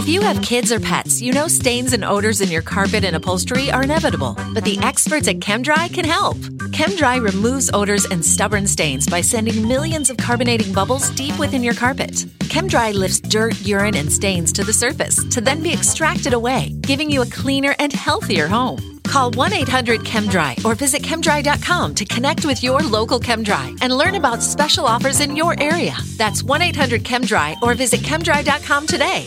If you have kids or pets, you know stains and odors in your carpet and upholstery are inevitable, but the experts at ChemDry can help. ChemDry removes odors and stubborn stains by sending millions of carbonating bubbles deep within your carpet. ChemDry lifts dirt, urine, and stains to the surface to then be extracted away, giving you a cleaner and healthier home. Call 1 800 ChemDry or visit chemdry.com to connect with your local ChemDry and learn about special offers in your area. That's 1 800 ChemDry or visit chemdry.com today.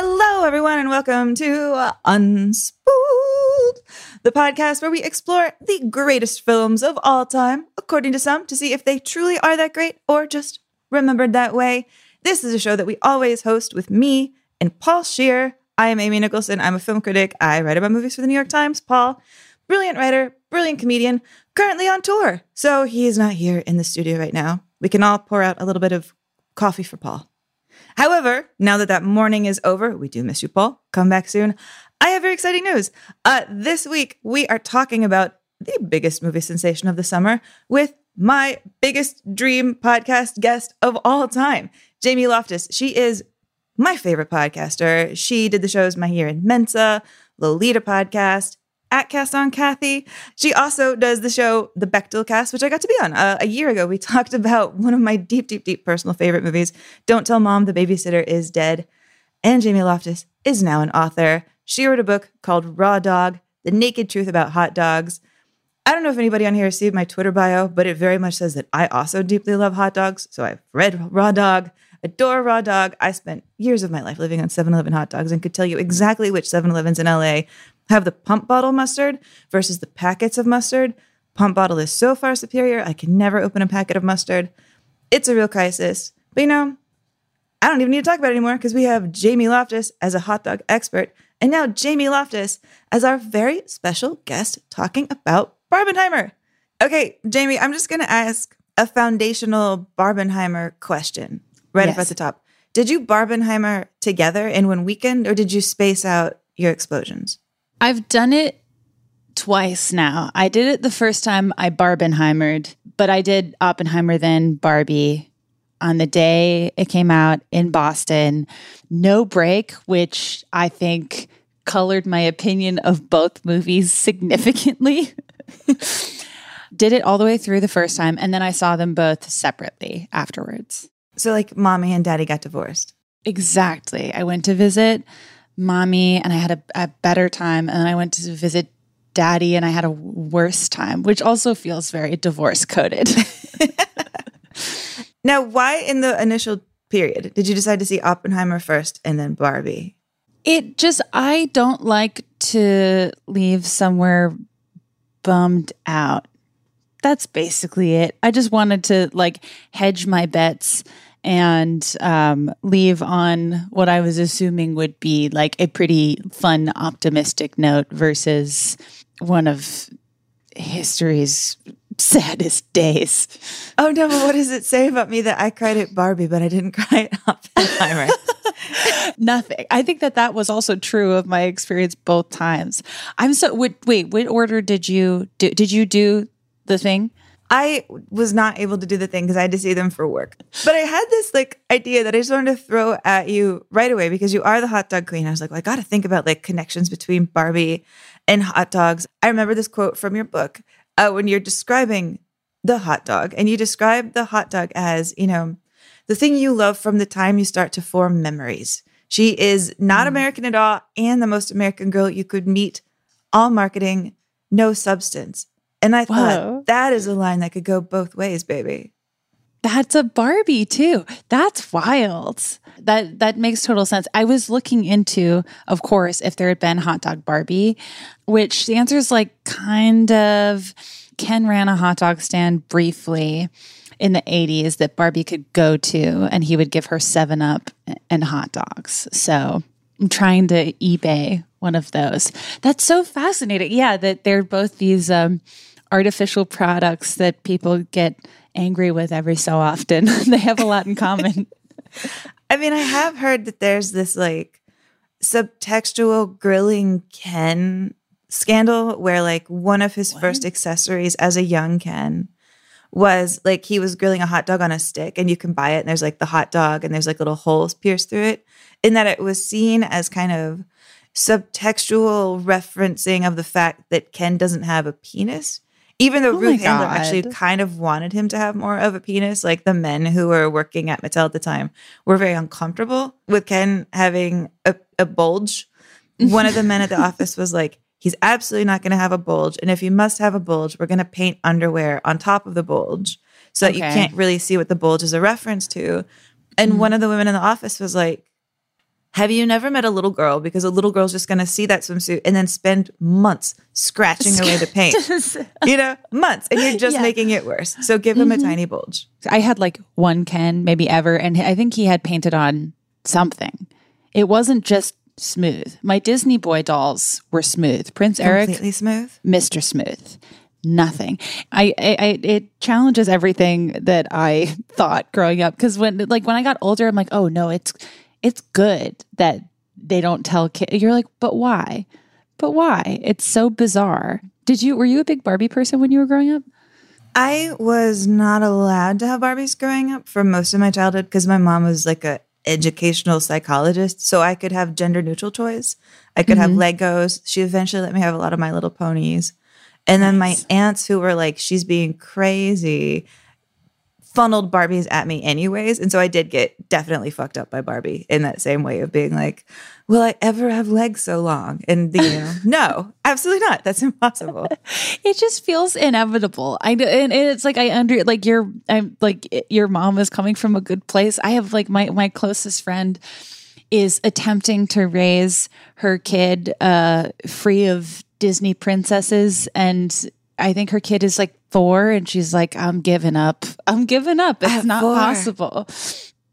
Hello, everyone, and welcome to uh, Unspooled, the podcast where we explore the greatest films of all time, according to some, to see if they truly are that great or just remembered that way. This is a show that we always host with me and Paul Scheer. I am Amy Nicholson. I'm a film critic. I write about movies for the New York Times. Paul, brilliant writer, brilliant comedian, currently on tour. So he is not here in the studio right now. We can all pour out a little bit of coffee for Paul. However, now that that morning is over, we do miss you, Paul. Come back soon. I have very exciting news. Uh, this week, we are talking about the biggest movie sensation of the summer with my biggest dream podcast guest of all time, Jamie Loftus. She is my favorite podcaster. She did the shows My Year in Mensa, Lolita podcast, Aack Cast on Cathy. She also does the show The Bechdel Cast, which I got to be on uh, a year ago. We talked about one of my deep, deep, deep personal favorite movies, Don't Tell Mom the Babysitter is Dead. And Jamie Loftus is now an author. She wrote a book called Raw Dog The Naked Truth About Hot Dogs. I don't know if anybody on here has seen my Twitter bio, but it very much says that I also deeply love hot dogs. So I've read Raw Dog, adore Raw Dog. I spent years of my life living on 7 Eleven hot dogs and could tell you exactly which 7 Elevens in LA have the pump bottle mustard versus the packets of mustard. Pump bottle is so far superior, I can never open a packet of mustard. It's a real crisis. But you know, I don't even need to talk about it anymore because we have Jamie Loftus as a hot dog expert, and now Jamie Loftus as our very special guest talking about Barbenheimer. Okay, Jamie, I'm just going to ask a foundational Barbenheimer question right Yes. up at the top. Did you Barbenheimer together in one weekend or did you space out your explosions? I've done it twice now. I did it the first time I Barbenheimered, but I did Oppenheimer then Barbie on the day it came out in Boston. No break, which I think colored my opinion of both movies significantly. did it all the way through the first time, and then I saw them both separately afterwards. So, like, mommy and daddy got divorced. Exactly. I went to visit mommy and I had a, a better time. And then I went to visit daddy and I had a worse time, which also feels very divorce coded. Now, why in the initial period did you decide to see Oppenheimer first and then Barbie? it just, I don't like to leave somewhere bummed out. That's basically it. I just wanted to like hedge my bets and um, leave on what I was assuming would be like a pretty fun, optimistic note versus one of history's saddest days. Oh no, but what does it say about me that I cried at Barbie, but I didn't cry at Oppenheimer? Nothing. I think that that was also true of my experience both times. I'm so wait, wait what order did you do? Did you do the thing? I was not able to do the thing because I had to see them for work. But I had this like idea that I just wanted to throw at you right away because you are the hot dog queen. I was like, well, I got to think about like connections between Barbie and hot dogs. I remember this quote from your book uh, when you're describing the hot dog, and you describe the hot dog as, you know, the thing you love from the time you start to form memories. She is not Mm. American at all and the most American girl you could meet. All marketing, no substance. And I Whoa. thought that is a line that could go both ways, baby. That's a Barbie too. That's wild. That that makes total sense. I was looking into, of course, if there had been hot dog Barbie, which the answer is like kind of Ken ran a hot dog stand briefly in the 80s that Barbie could go to and he would give her 7 up and hot dogs. So, I'm trying to eBay one of those. That's so fascinating. Yeah, that they're both these um, artificial products that people get angry with every so often. they have a lot in common. I mean, I have heard that there's this like subtextual grilling Ken scandal where like one of his first accessories as a young Ken was like he was grilling a hot dog on a stick and you can buy it and there's like the hot dog and there's like little holes pierced through it in that it was seen as kind of subtextual referencing of the fact that Ken doesn't have a penis even though Oh Ruth Handler actually kind of wanted him to have more of a penis, like the men who were working at Mattel at the time were very uncomfortable with Ken having a, a bulge. One of the men at the office was like, he's absolutely not going to have a bulge. And if he must have a bulge, we're going to paint underwear on top of the bulge so that you can't really see what the bulge is a reference to. And mm-hmm. one of the women in the office was like, have you never met a little girl? Because a little girl's just going to see that swimsuit and then spend months scratching away the paint. you know, months, and you're just Yeah. making it worse. So give him a mm-hmm. tiny bulge. I had like one Ken, maybe ever, and I think he had painted on something. It wasn't just smooth. My Disney boy dolls were smooth. Prince Eric, Completely smooth. Mr. Smooth. Nothing. I, I, I it challenges everything that I thought growing up because when like when I got older, I'm like, oh no, it's it's good that they don't tell kids. You're like, but why? But why? It's so bizarre. Did you were you a big Barbie person when you were growing up? I was not allowed to have Barbies growing up for most of my childhood because my mom was like a educational psychologist, so I could have gender neutral toys. I could have mm-hmm. Legos. She eventually let me have a lot of My Little Ponies. And then my aunts who were like, she's being crazy, funneled Barbies at me anyways. And so I did get definitely fucked up by Barbie in that same way of being like, will I ever have legs so long? And you know, no, absolutely not. That's impossible. it just feels inevitable. I and, and it's like I under like your I'm like your mom is coming from a good place. I have like my my closest friend is attempting to raise her kid uh free of Disney princesses and I think her kid is like 4 and she's like I'm giving up. I'm giving up. It's At not four. possible.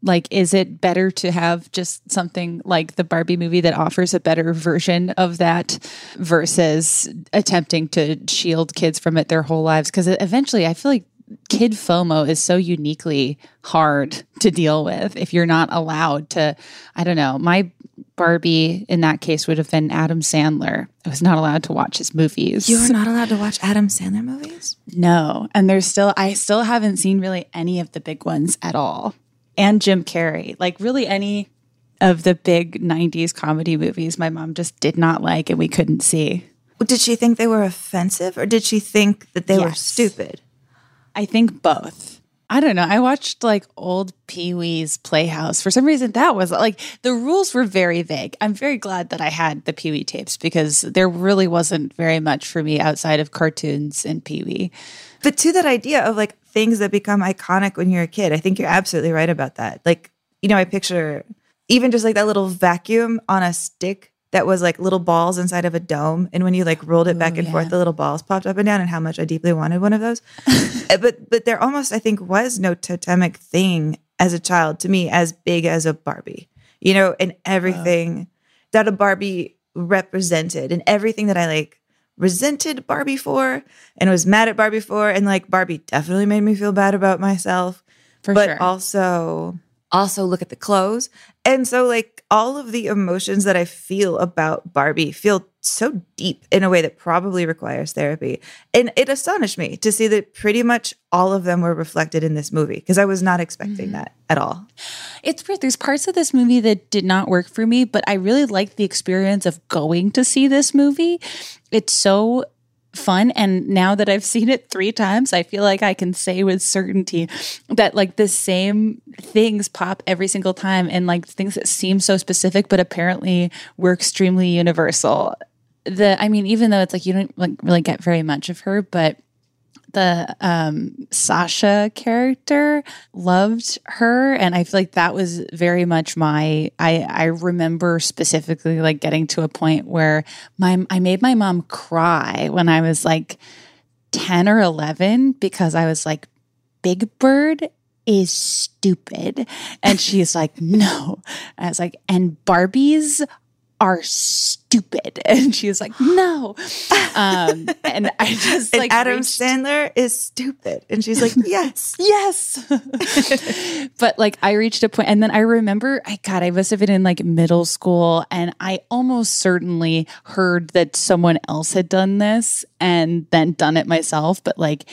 Like, is it better to have just something like the Barbie movie that offers a better version of that versus attempting to shield kids from it their whole lives? Because eventually, I feel like kid FOMO is so uniquely hard to deal with if you're not allowed to. I don't know. My Barbie in that case would have been Adam Sandler. I was not allowed to watch his movies. You are not allowed to watch Adam Sandler movies? No. And there's still, I still haven't seen really any of the big ones at all. And Jim Carrey, like really any of the big 90s comedy movies, my mom just did not like and we couldn't see. Did she think they were offensive or did she think that they were stupid? I think both. I don't know. I watched like old Pee Wee's Playhouse. For some reason, that was like the rules were very vague. I'm very glad that I had the Pee Wee tapes because there really wasn't very much for me outside of cartoons and Pee Wee. But to that idea of like things that become iconic when you're a kid, I think you're absolutely right about that. Like, you know, I picture even just like that little vacuum on a stick that was like little balls inside of a dome. And when you like rolled it back Ooh, and yeah. forth, the little balls popped up and down, and how much I deeply wanted one of those. Uh, but but there almost, I think, was no totemic thing as a child to me as big as a Barbie, you know, and everything that a Barbie represented and everything that I like resented Barbie for and was mad at Barbie for. And like Barbie definitely made me feel bad about myself. For but sure. also also look at the clothes. And so, like, all of the emotions that I feel about Barbie feel so deep in a way that probably requires therapy. And it astonished me to see that pretty much all of them were reflected in this movie because I was not expecting mm-hmm. that at all. It's weird. There's parts of this movie that did not work for me, but I really liked the experience of going to see this movie. It's so fun. And now that I've seen it three times, I feel like I can say with certainty that like the same things pop every single time and like things that seem so specific, but apparently were extremely universal. The, I mean, even though it's like you don't like really get very much of her, but the um, Sasha character, loved her, and I feel like that was very much my. I I remember specifically like getting to a point where my I made my mom cry when I was like ten or eleven because I was like, Big Bird is stupid. And she's like, no. I was like, and Barbies are stupid. And she was like, no. Um, and I just and like Adam reached, Sandler is stupid. And she's like, yes, yes. but like I reached a point and then I remember, I God, I must have been in like middle school and I almost certainly heard that someone else had done this and then done it myself. But like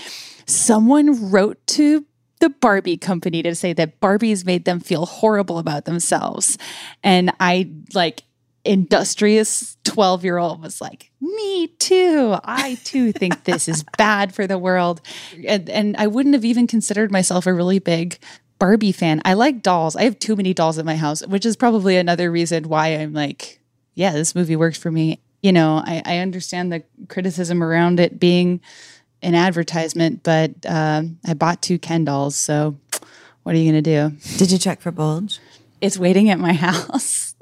someone wrote to the Barbie company to say that Barbies made them feel horrible about themselves. And I like industrious 12 year old was like, Me too. I too think this is bad for the world. And, and I wouldn't have even considered myself a really big Barbie fan. I like dolls. I have too many dolls at my house, which is probably another reason why I'm like, yeah, this movie works for me. You know, I, I understand the criticism around it being an advertisement, but uh, I bought two Ken dolls. So what are you going to do? Did you check for bulge? It's waiting at my house.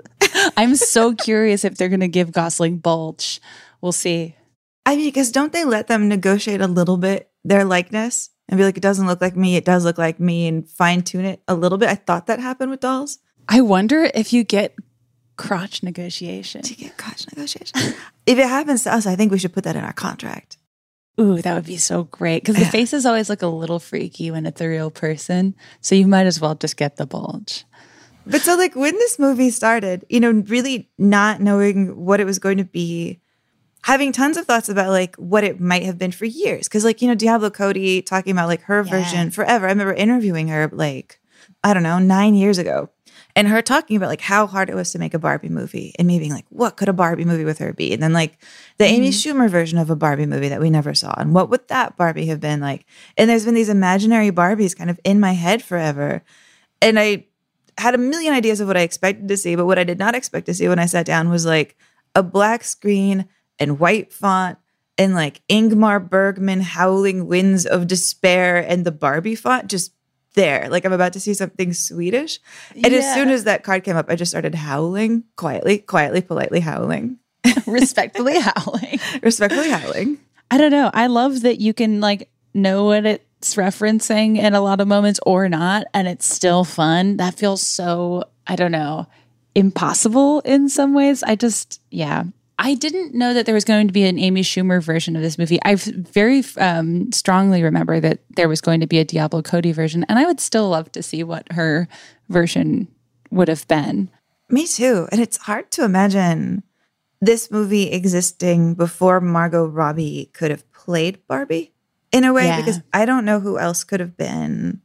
I'm so curious if they're going to give Gosling bulge. We'll see. I mean, because don't they let them negotiate a little bit their likeness and be like, it doesn't look like me, it does look like me, and fine tune it a little bit? I thought that happened with dolls. I wonder if you get crotch negotiation. To get crotch negotiation. if it happens to us, I think we should put that in our contract. Ooh, that would be so great because the faces always look a little freaky when it's a real person. So you might as well just get the bulge. But so, like, when this movie started, you know, really not knowing what it was going to be, having tons of thoughts about like what it might have been for years. Cause, like, you know, Diablo Cody talking about like her yeah. version forever. I remember interviewing her like, I don't know, nine years ago. And her talking about like how hard it was to make a Barbie movie and me being like, what could a Barbie movie with her be? And then like the mm-hmm. Amy Schumer version of a Barbie movie that we never saw. And what would that Barbie have been like? And there's been these imaginary Barbies kind of in my head forever. And I had a million ideas of what I expected to see, but what I did not expect to see when I sat down was like a black screen and white font and like Ingmar Bergman howling winds of despair and the Barbie font just there. Like I'm about to see something Swedish. And yeah. as soon as that card came up, I just started howling quietly, quietly, politely howling. Respectfully howling. Respectfully howling. I don't know. I love that you can like know what it it's referencing in a lot of moments or not, and it's still fun. That feels so, I don't know, impossible in some ways. I just, yeah. I didn't know that there was going to be an Amy Schumer version of this movie. I very um, strongly remember that there was going to be a Diablo Cody version, and I would still love to see what her version would have been. Me too. And it's hard to imagine this movie existing before Margot Robbie could have played Barbie in a way yeah. because I don't know who else could have been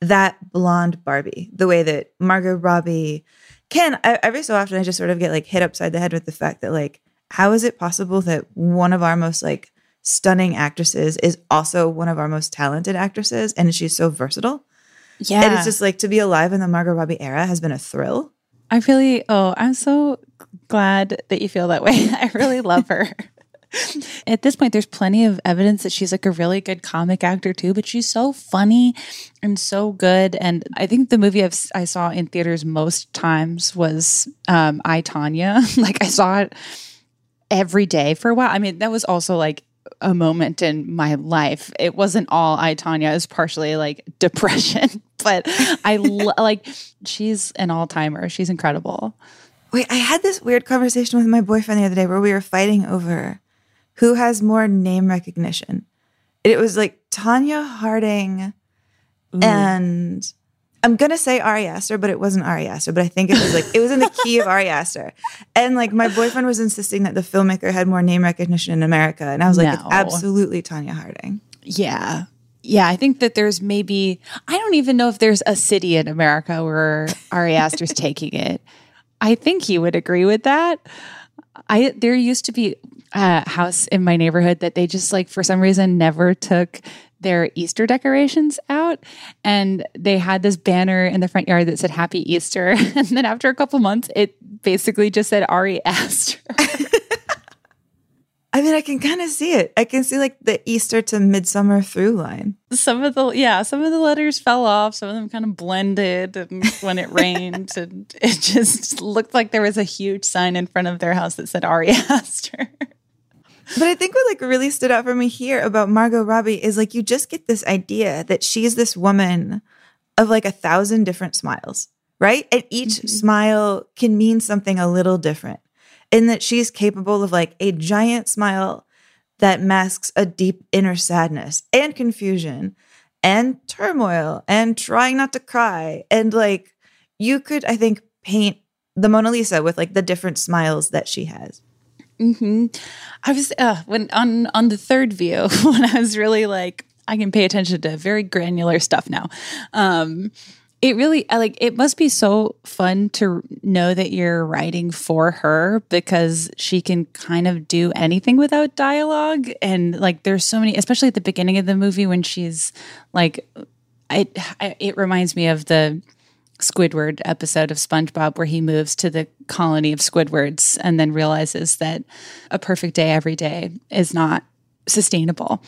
that blonde Barbie the way that Margot Robbie can. I, every so often, I just sort of get like hit upside the head with the fact that like, how is it possible that one of our most like stunning actresses is also one of our most talented actresses and she's so versatile? Yeah. And it's just like to be alive in the Margot Robbie era has been a thrill. I really, oh, I'm so glad that you feel that way. I really love her. At this point, there's plenty of evidence that she's like a really good comic actor too, but she's so funny and so good. And I think the movie I've, i saw in theaters most times was um, I, Tonya. like I saw it every day for a while. I mean, that was also like a moment in my life. It wasn't all I, Tonya. It was partially like depression, but I like, she's an all timer. She's incredible. Wait, I had this weird conversation with my boyfriend the other day where we were fighting over who has more name recognition. It was like Tonya Harding Ooh. and I'm gonna say Ari Aster, but it wasn't Ari Aster. But I think it was like it was in the key of Ari Aster. And like my boyfriend was insisting that the filmmaker had more name recognition in America, and I was like, No. it's absolutely Tonya Harding. Yeah. Yeah, I think that there's maybe I don't even know if there's a city in America where Ari Aster's taking it. I think he would agree with that. I there used to be a house in my neighborhood that they just like for some reason never took their Easter decorations out and they had this banner in the front yard that said happy Easter and then after a couple months it basically just said Ari Aster. I mean, I can kind of see it. I can see like the Easter to Midsummer through line. some of the yeah some of the letters fell off some of them kind of blended and when it rained and it just looked like there was a huge sign in front of their house that said Ari Aster. But I think what like really stood out for me here about Margot Robbie is like you just get this idea that she's this woman of like a thousand different smiles, right? And each mm-hmm. smile can mean something a little different. In that she's capable of like a giant smile that masks a deep inner sadness and confusion and turmoil and trying not to cry. And like you could, I think, paint the Mona Lisa with like the different smiles that she has. Hmm I was uh, when on on the third view when I was really like I can pay attention to very granular stuff now. Um, it really I like it must be so fun to know that you're writing for her because she can kind of do anything without dialogue and like there's so many especially at the beginning of the movie when she's like it it reminds me of the Squidward episode of SpongeBob where he moves to the colony of Squidwards and then realizes that a perfect day every day is not sustainable.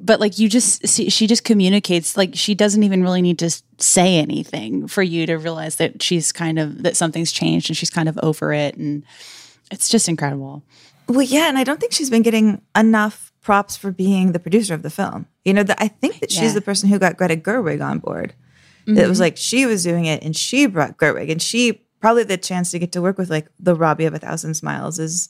But like you just see, she just communicates like she doesn't even really need to say anything for you to realize that she's kind of that something's changed and she's kind of over it and it's just incredible. Well, yeah, and I don't think she's been getting enough props for being the producer of the film. You know, that I think that Yeah. she's the person who got Greta Gerwig on board. That was mm-hmm. like she was doing it, and she brought Gerwig, and she probably the chance to get to work with like the Robbie of a Thousand Smiles is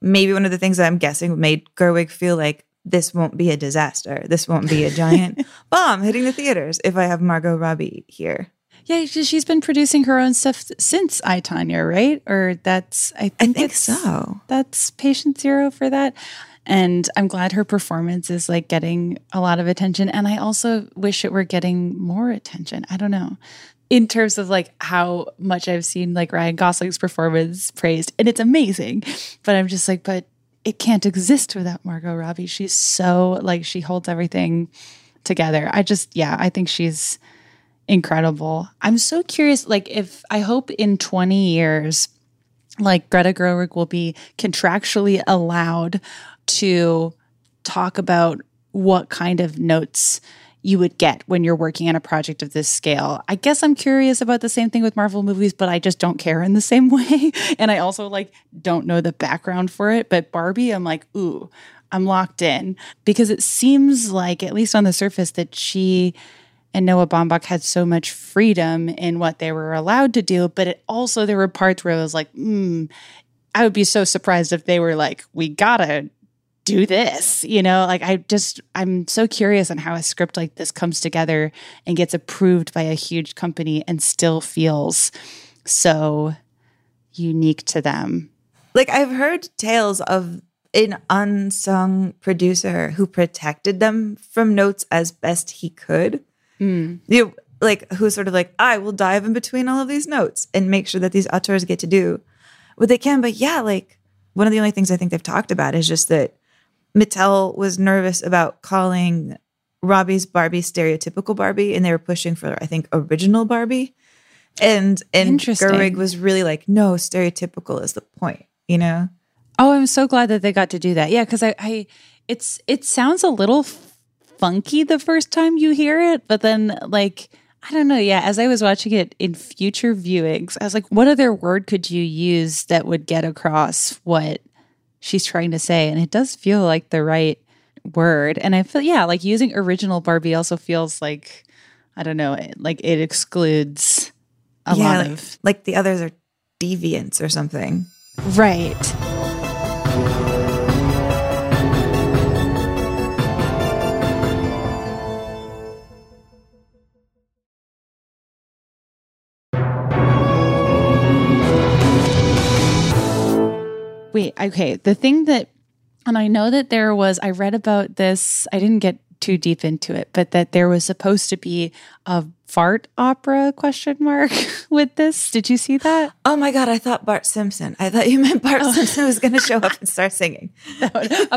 maybe one of the things that I'm guessing made Gerwig feel like this won't be a disaster. This won't be a giant bomb hitting the theaters if I have Margot Robbie here. Yeah, she- she's been producing her own stuff since I Tonya, right? Or that's I think, I think so. That's patient zero for that. And I'm glad her performance is like getting a lot of attention. And I also wish it were getting more attention. I don't know. In terms of like how much I've seen like Ryan Gosling's performance praised, and it's amazing. But I'm just like, but it can't exist without Margot Robbie. She's so like she holds everything together. I just, yeah, I think she's incredible. I'm so curious, like, if I hope in 20 years, like Greta Gerwig will be contractually allowed to talk about what kind of notes you would get when you're working on a project of this scale. I guess I'm curious about the same thing with Marvel movies, but I just don't care in the same way. And I also like don't know the background for it. But Barbie, I'm like, ooh, I'm locked in because it seems like, at least on the surface, that she and Noah Baumbach had so much freedom in what they were allowed to do. But it also, there were parts where I was like, hmm, I would be so surprised if they were like, we gotta do this, you know? Like, I just, I'm so curious on how a script like this comes together and gets approved by a huge company and still feels so unique to them. Like I've heard tales of an unsung producer who protected them from notes as best he could. Hmm. You know, like who's sort of like, I will dive in between all of these notes and make sure that these auteurs get to do what they can. But yeah, like one of the only things I think they've talked about is just that Mattel was nervous about calling Robbie's Barbie stereotypical Barbie, and they were pushing for I think original Barbie. And and Gerwig was really like, no, stereotypical is the point, you know? Oh, I'm so glad that they got to do that. Yeah, because I, I, it's it sounds a little funky the first time you hear it, but then like I don't know. Yeah, as I was watching it in future viewings, I was like, what other word could you use that would get across what she's trying to say? And it does feel like the right word. And I feel yeah, like using original Barbie also feels like I don't know, it- like it excludes a yeah, lot of like the others are deviants or something. right. Wait, okay. The thing that, and I know that there was, I read about this, I didn't get too deep into it, but that there was supposed to be a fart opera question mark with this. Did you see that? Oh my god, I thought Bart Simpson. I thought you meant Bart Oh. Simpson was going to show up and start singing. a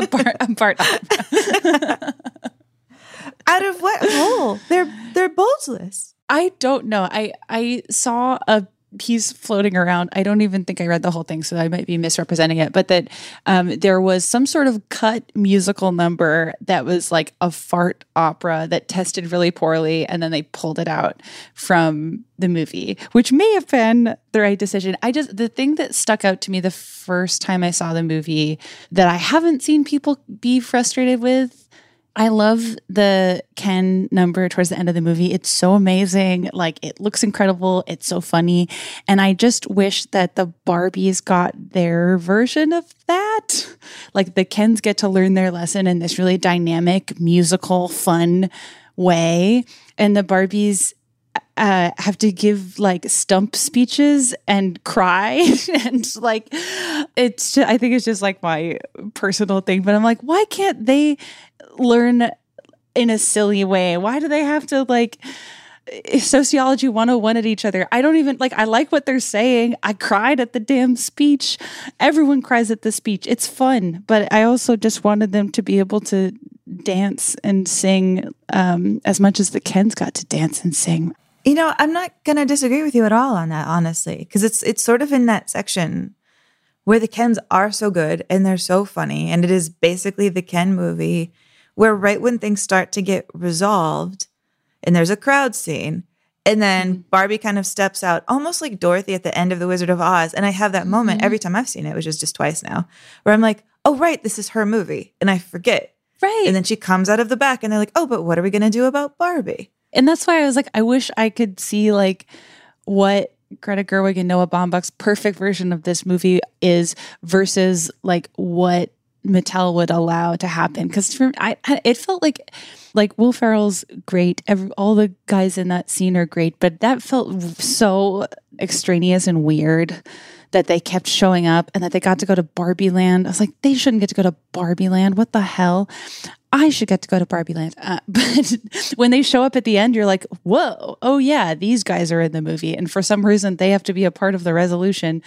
part, a part opera. Out of what hole? They're they're bulgeless. I don't know. I I saw a piece floating around. I don't even think I read the whole thing, so I might be misrepresenting it. But that um, there was some sort of cut musical number that was like a fart opera that tested really poorly, and then they pulled it out from the movie, which may have been the right decision. I just the thing that stuck out to me the first time I saw the movie that I haven't seen people be frustrated with I love the Ken number towards the end of the movie. It's so amazing. Like it looks incredible. It's so funny. And I just wish that the Barbies got their version of that. Like the Kens get to learn their lesson in this really dynamic, musical, fun way. And the Barbies uh, have to give like stump speeches and cry and like it's ju- I think it's just like my personal thing but I'm like why can't they learn in a silly way. Why do they have to like sociology 101 at each other? I don't even like I like what they're saying. I cried at the damn speech. Everyone cries at the speech. It's fun but I also just wanted them to be able to dance and sing um, as much as the Kens got to dance and sing. You know, I'm not going to disagree with you at all on that, honestly, because it's it's sort of in that section where the Kens are so good and they're so funny, and it is basically the Ken movie where right when things start to get resolved, and there's a crowd scene, and then mm-hmm. Barbie kind of steps out, almost like Dorothy at the end of The Wizard of Oz, and I have that moment mm-hmm. every time I've seen it, which is just twice now, where I'm like, oh right, this is her movie, and I forget. right And then she comes out of the back and they're like, oh, but what are we going to do about Barbie? And that's why I was like, I wish I could see like what Greta Gerwig and Noah Baumbach's perfect version of this movie is versus like what Mattel would allow to happen. Because for I, it felt like like Will Ferrell's great. Every, all the guys in that scene are great, but that felt so extraneous and weird that they kept showing up and that they got to go to Barbie Land. I was like, they shouldn't get to go to Barbie Land. What the hell? I should get to go to Barbie Land. Uh, but when they show up at the end, you're like, whoa, oh yeah, these guys are in the movie. And for some reason, they have to be a part of the resolution.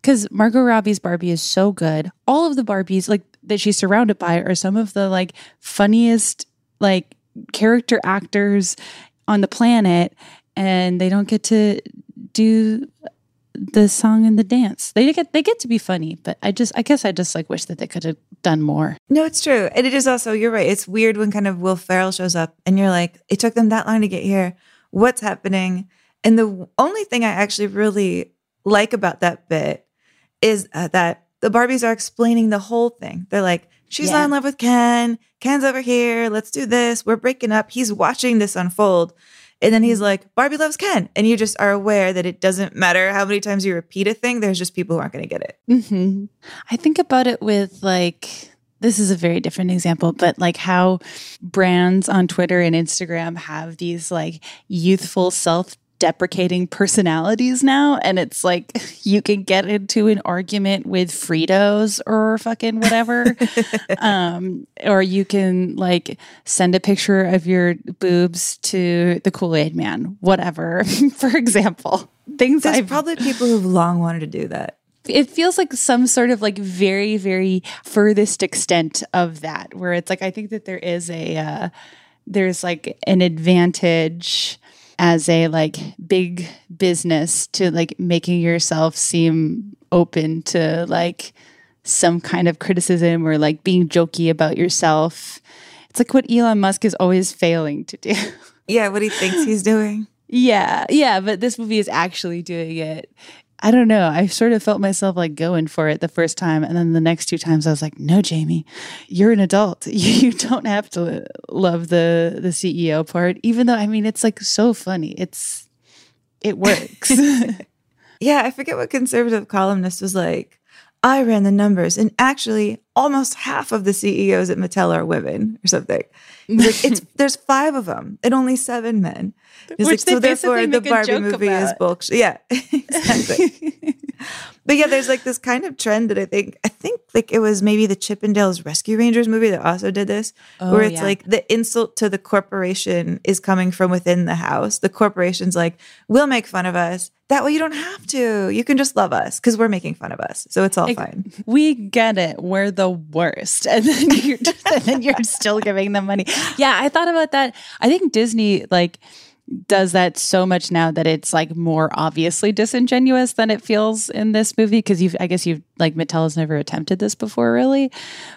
Because Margot Robbie's Barbie is so good. All of the Barbies, like that she's surrounded by, are some of the like funniest, like character actors on the planet. And they don't get to do the song and the dance. They get they get to be funny, but I just I guess I just like wish that they could have done more. No, it's true. And it is also, you're right. It's weird when kind of Will Ferrell shows up and you're like, it took them that long to get here. What's happening? And the only thing I actually really like about that bit is uh, that the Barbies are explaining the whole thing. They're like, she's Yeah. not in love with Ken. Ken's over here. Let's do this. We're breaking up. He's watching this unfold. And then he's like, Barbie loves Ken. And you just are aware that it doesn't matter how many times you repeat a thing, there's just people who aren't going to get it. hmm I think about it with like this is a very different example, but like how brands on Twitter and Instagram have these like youthful self deprecating personalities now. And it's like you can get into an argument with Fritos or fucking whatever. Um or you can like send a picture of your boobs to the Kool-Aid man whatever for example. Things There's I've probably people who've long wanted to do that. it feels like some sort of like very very furthest extent of that where it's like i think that there is a uh, there's like an advantage as a like big business to like making yourself seem open to like some kind of criticism or like being jokey about yourself it's like what elon musk is always failing to do Yeah, what he thinks he's doing. Yeah, yeah, but this movie is actually doing it. I don't know. I sort of felt myself like going for it the first time, and then the next two times I was like, "No, Jamie, you're an adult. You don't have to love the the CEO part." Even though I mean, it's like so funny. It's it works. Yeah, I forget what conservative columnist was like. I ran the numbers, and actually, almost half of the CEOs at Mattel are women, or something. Like, it's there's five of them and only seven men. He's Which like, they so therefore, the Barbie movie is about. bullshit. Yeah, exactly. But yeah, there's like this kind of trend that I think I think like it was maybe the Chippendales Rescue Rangers movie that also did this, Oh, where it's yeah. like the insult to the corporation is coming from within the house. The corporation's like, we'll make fun of us. That way you don't have to. You can just love us because we're making fun of us. So it's all Like, fine. We get it. We're the worst. And then you're and then you're still giving them money. Yeah, I thought about that. I think Disney like does that so much now that it's like more obviously disingenuous than it feels in this movie because you've I guess you've like Mattel has never attempted this before really.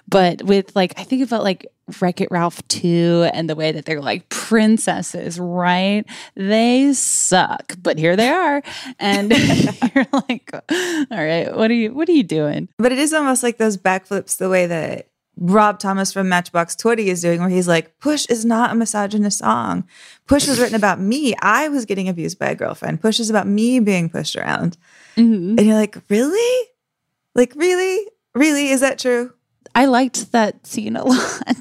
But with like I think about like Wreck It Ralph 2 and the way that they're like princesses, right? They suck, but here they are. And you're like, all right, what are you what are you doing? But it is almost like those backflips the way that Rob Thomas from Matchbox 20 is doing, where he's like, Push is not a misogynist song. Push was written about me. I was getting abused by a girlfriend. Push is about me being pushed around. Mm-hmm. And you're like, Really? Like, really? Really? Is that true? I liked that scene a lot.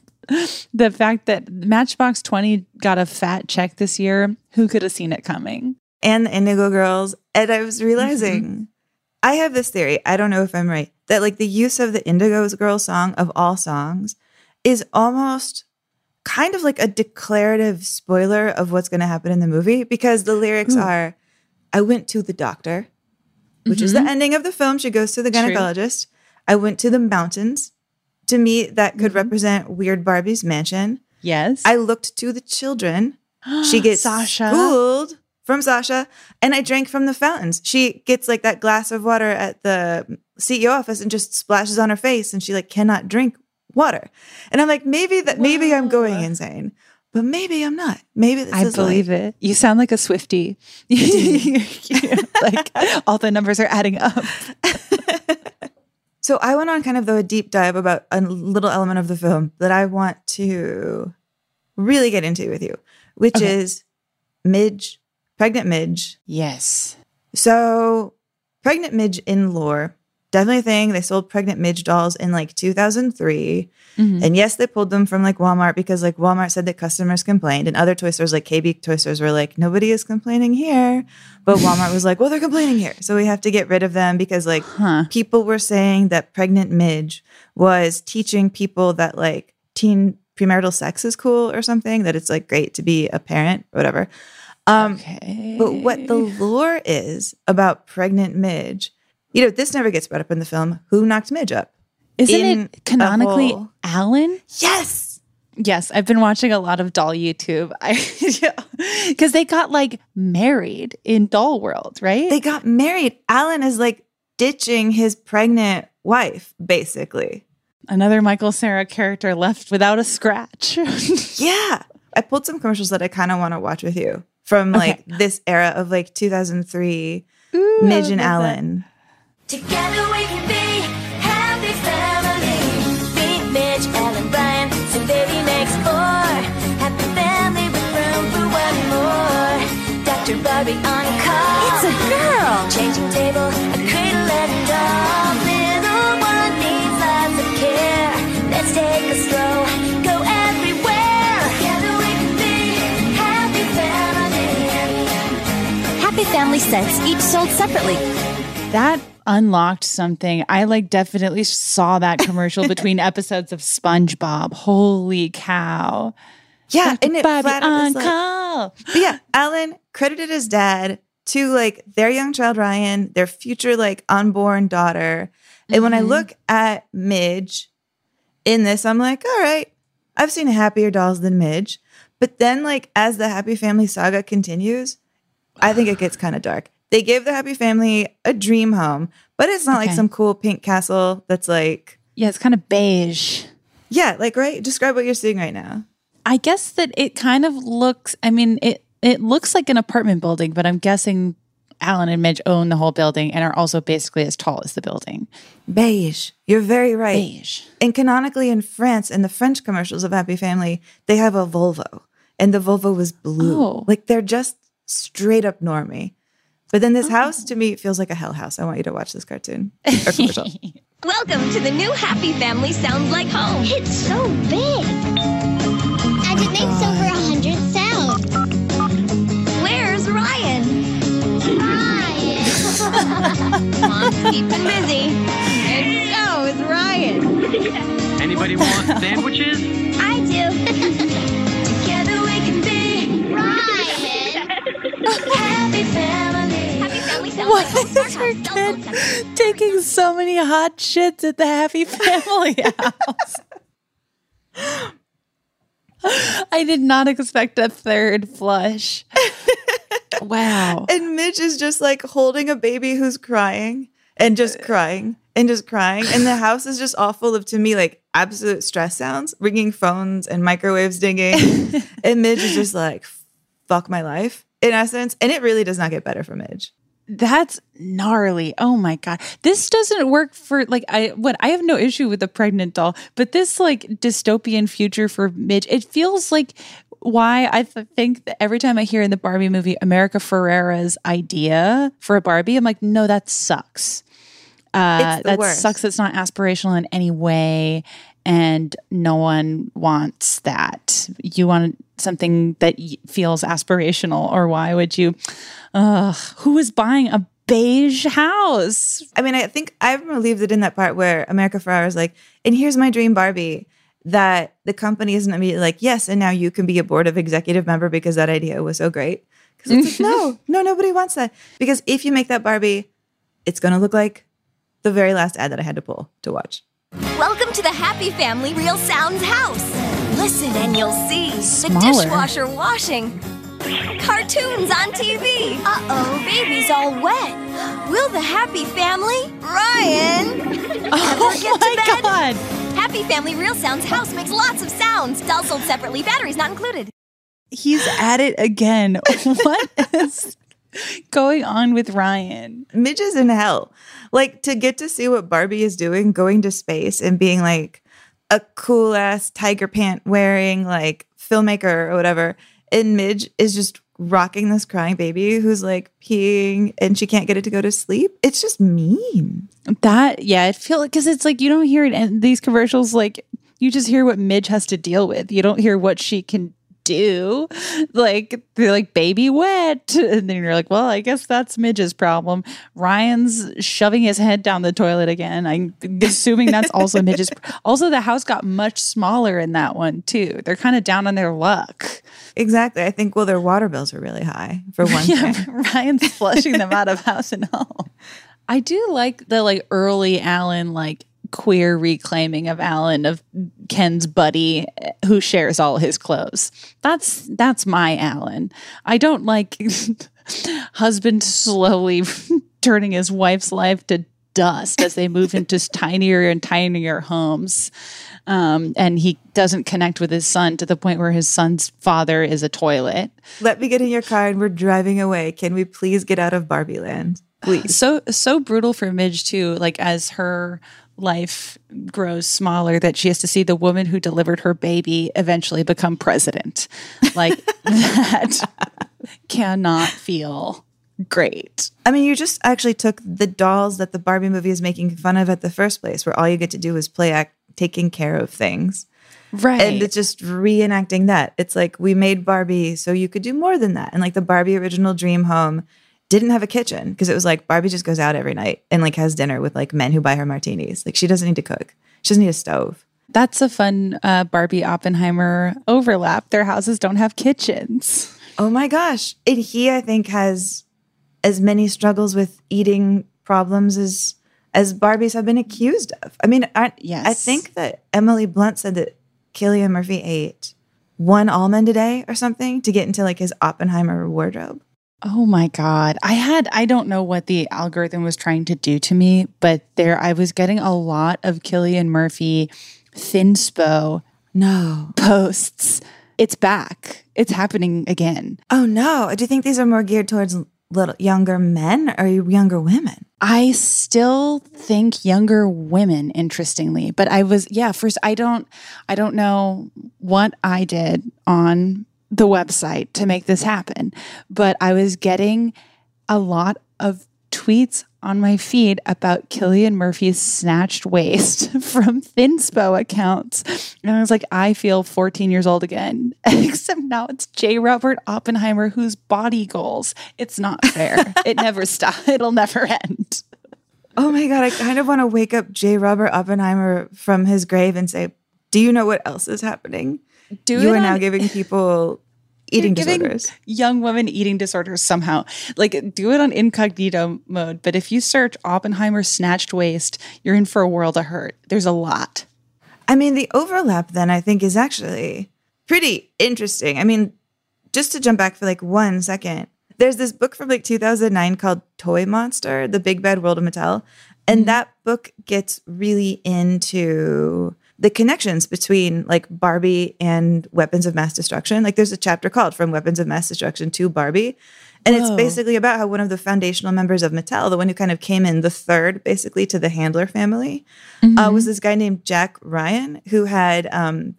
the fact that Matchbox 20 got a fat check this year, who could have seen it coming? And the Indigo Girls. And I was mm-hmm. realizing, I have this theory. I don't know if I'm right. That like the use of the Indigo's Girl song of all songs is almost kind of like a declarative spoiler of what's going to happen in the movie because the lyrics hmm. are I went to the doctor, which is the mm-hmm. ending of the film. She goes to the True. gynecologist. I went to the mountains. To me, that could mm-hmm. represent Weird Barbie's mansion. Yes. I looked to the children. She gets Sasha. schooled from Sasha, and I drank from the fountains. She gets like that glass of water at the CEO office and just splashes on her face, and she like cannot drink water. And I'm like, maybe that maybe I'm going insane, but maybe I'm not. Maybe this I is believe like, it. You sound like a Swifty. like all the numbers are adding up. So I went on kind of though a deep dive about a little element of the film that I want to really get into with you, which Okay. is Midge, pregnant Midge, Yes. So, pregnant midge in lore, definitely a thing. They sold pregnant midge dolls in like 2003. Mhm. And yes, they pulled them from like Walmart because like Walmart said that customers complained. And other toy stores like KB toy stores were like, nobody is complaining here. But Walmart was like, well, they're complaining here. So we have to get rid of them because like Huh. people were saying that pregnant midge was teaching people that like teen premarital sex is cool or something, that it's like great to be a parent or whatever. Um, Okay. but what the lore is about pregnant Midge, you know, this never gets brought up in the film. Who knocked Midge up? Isn't in it canonically. Alan? Yes. Yes, I've been watching a lot of doll YouTube. I because they got like married in Doll World, right? They got married. Alan is like ditching his pregnant wife, basically. Another Michael Cera character left without a scratch. Yeah. I pulled some commercials that I kind of want to watch with you from like this era of like 2003 Ooh, I Midge would and love that. Alan. Together we can Sets, each sold separately. That unlocked something. I like definitely saw that commercial between episodes of SpongeBob. Holy cow. Yeah. And it Bobby flat out on like, call. But yeah, Alan credited his dad to like their young child Ryan, their future like unborn daughter. And when I Mm-hmm. look at Midge in this, I'm like, all right, I've seen happier dolls than Midge. But then, like, as the Happy Family saga continues, I think it gets kind of dark. They gave the Happy Family a dream home, but it's not like some cool pink castle that's like, Yeah, it's kind of beige. yeah, like, right? Describe what you're seeing right now. I guess that it kind of looks I mean, it it looks like an apartment building, but I'm guessing Alan and Midge own the whole building and are also basically as tall as the building. Beige. You're very right. Beige. And canonically in France, in the French commercials of Happy Family, they have a Volvo, and the Volvo was blue. Oh. Like they're just straight up normie. But then this oh. house to me feels like a hell house. I want you to watch this cartoon or commercial. Welcome to the new Happy Family Sounds Like Home. It's so big. And it makes over a hundred sounds. Where's Ryan? Ryan. Mom's keeping busy. And so is Ryan. Anybody want sandwiches? I do. Why is her kid taking so many hot shits at the Happy Family house? I did not expect a third flush. Wow. And Midge is just like holding a baby who's crying and just crying and just crying. And the house is just all full of, to me, like absolute stress sounds, ringing phones and microwaves dinging. and Midge is just like, fuck my life in essence. And it really does not get better for Midge. That's gnarly. Oh my god. This doesn't work for like I what I have no issue with the pregnant doll, but this like dystopian future for Midge, it feels like why I th- think that every time I hear in the Barbie movie America Ferrera's idea for a Barbie, I'm like, no, that sucks. Uh, that worst. sucks. It's not aspirational in any way, and no one wants that. You want something that feels aspirational, or why would you? Ugh, who is buying a beige house? I mean, I think I'm relieved that in that part where America Ferrera is like, and here's my dream Barbie, that the company isn't immediately like, yes, and now you can be a board of executive member because that idea was so great. Because it's like, no, no, nobody wants that. Because if you make that Barbie, it's going to look like the very last ad that I had to pull to watch. Welcome to the Happy Family Real Sounds house. Listen and you'll see the dishwasher washing. Cartoons on TV. Uh oh, baby's all wet. Will the Happy Family, Ryan, ever Oh get to my bed? god! Happy Family Real Sounds house makes lots of sounds. Dolls sold separately, batteries not included. He's at it again. what is going on with Ryan? Midge is in hell. Like to get to see what Barbie is doing, going to space and being like a cool ass tiger pant wearing like filmmaker or whatever. And Midge is just rocking this crying baby who's like peeing and she can't get it to go to sleep. It's just mean. That yeah, it feel because it's like you don't hear it in these commercials. Like you just hear what Midge has to deal with. You don't hear what she can do. Like they're like baby wet, and then you're like, well, I guess that's Midge's problem. Ryan's shoving his head down the toilet again. I'm assuming that's also Midge's. Also, the house got much smaller in that one too. They're kind of down on their luck. Exactly. I think well their water bills are really high for one Yeah, thing. Ryan's flushing them out of house and home. I do like the like early Alan like queer reclaiming of Alan of Ken's buddy who shares all his clothes. That's that's my Alan. I don't like husband slowly turning his wife's life to dust as they move into tinier and tinier homes. Um, and he doesn't connect with his son to the point where his son's father is a toilet. Let me get in your car and we're driving away. Can we please get out of Barbie land? Please. so so brutal for Midge too. Like as her life grows smaller, that she has to see the woman who delivered her baby eventually become president. Like that cannot feel great. I mean, you just actually took the dolls that the Barbie movie is making fun of at the first place, where all you get to do is play act taking care of things. Right. And it's just reenacting that. It's like we made Barbie so you could do more than that. And like the Barbie original dream home didn't have a kitchen because it was like Barbie just goes out every night and like has dinner with like men who buy her martinis. Like she doesn't need to cook. She doesn't need a stove. That's a fun uh, Barbie Oppenheimer overlap. Their houses don't have kitchens. Oh my gosh. And he, I think, has as many struggles with eating problems as as Barbies have been accused of. I mean, I, I think that Emily Blunt said that Cillian Murphy ate one almond a day or something to get into like his Oppenheimer wardrobe. Oh my God. I had, I don't know what the algorithm was trying to do to me, but there I was getting a lot of Cillian Murphy thinspo No. posts. It's back. It's happening again. Oh no. Do you think these are more geared towards little younger men or younger women? I still think younger women, interestingly, but I was, yeah, first, I don't, I don't know what I did on the website to make this happen, but I was getting a lot of tweets on my feed about Cillian Murphy's snatched waist from Thinspo accounts. And I was like, I feel 14 years old again, except now it's J. Robert Oppenheimer whose body goals. It's not fair. it never stops. It'll never end. Oh my God. I kind of want to wake up J. Robert Oppenheimer from his grave and say, Do you know what else is happening? Do you are now giving people eating disorders. Young women eating disorders somehow. Like do it on incognito mode. But if you search Oppenheimer snatched waist, you're in for a world of hurt. There's a lot. I mean, the overlap then I think is actually pretty interesting. I mean, just to jump back for like one second, there's this book from like 2009 called Toy Monster: The Big Bad World of Mattel, and mm-hmm. that book gets really into the connections between like Barbie and weapons of mass destruction. Like there's a chapter called From Weapons of Mass Destruction to Barbie. And it's basically about how one of the foundational members of Mattel, the one who kind of came in the third basically to the Handler family, uh, was this guy named Jack Ryan who had um,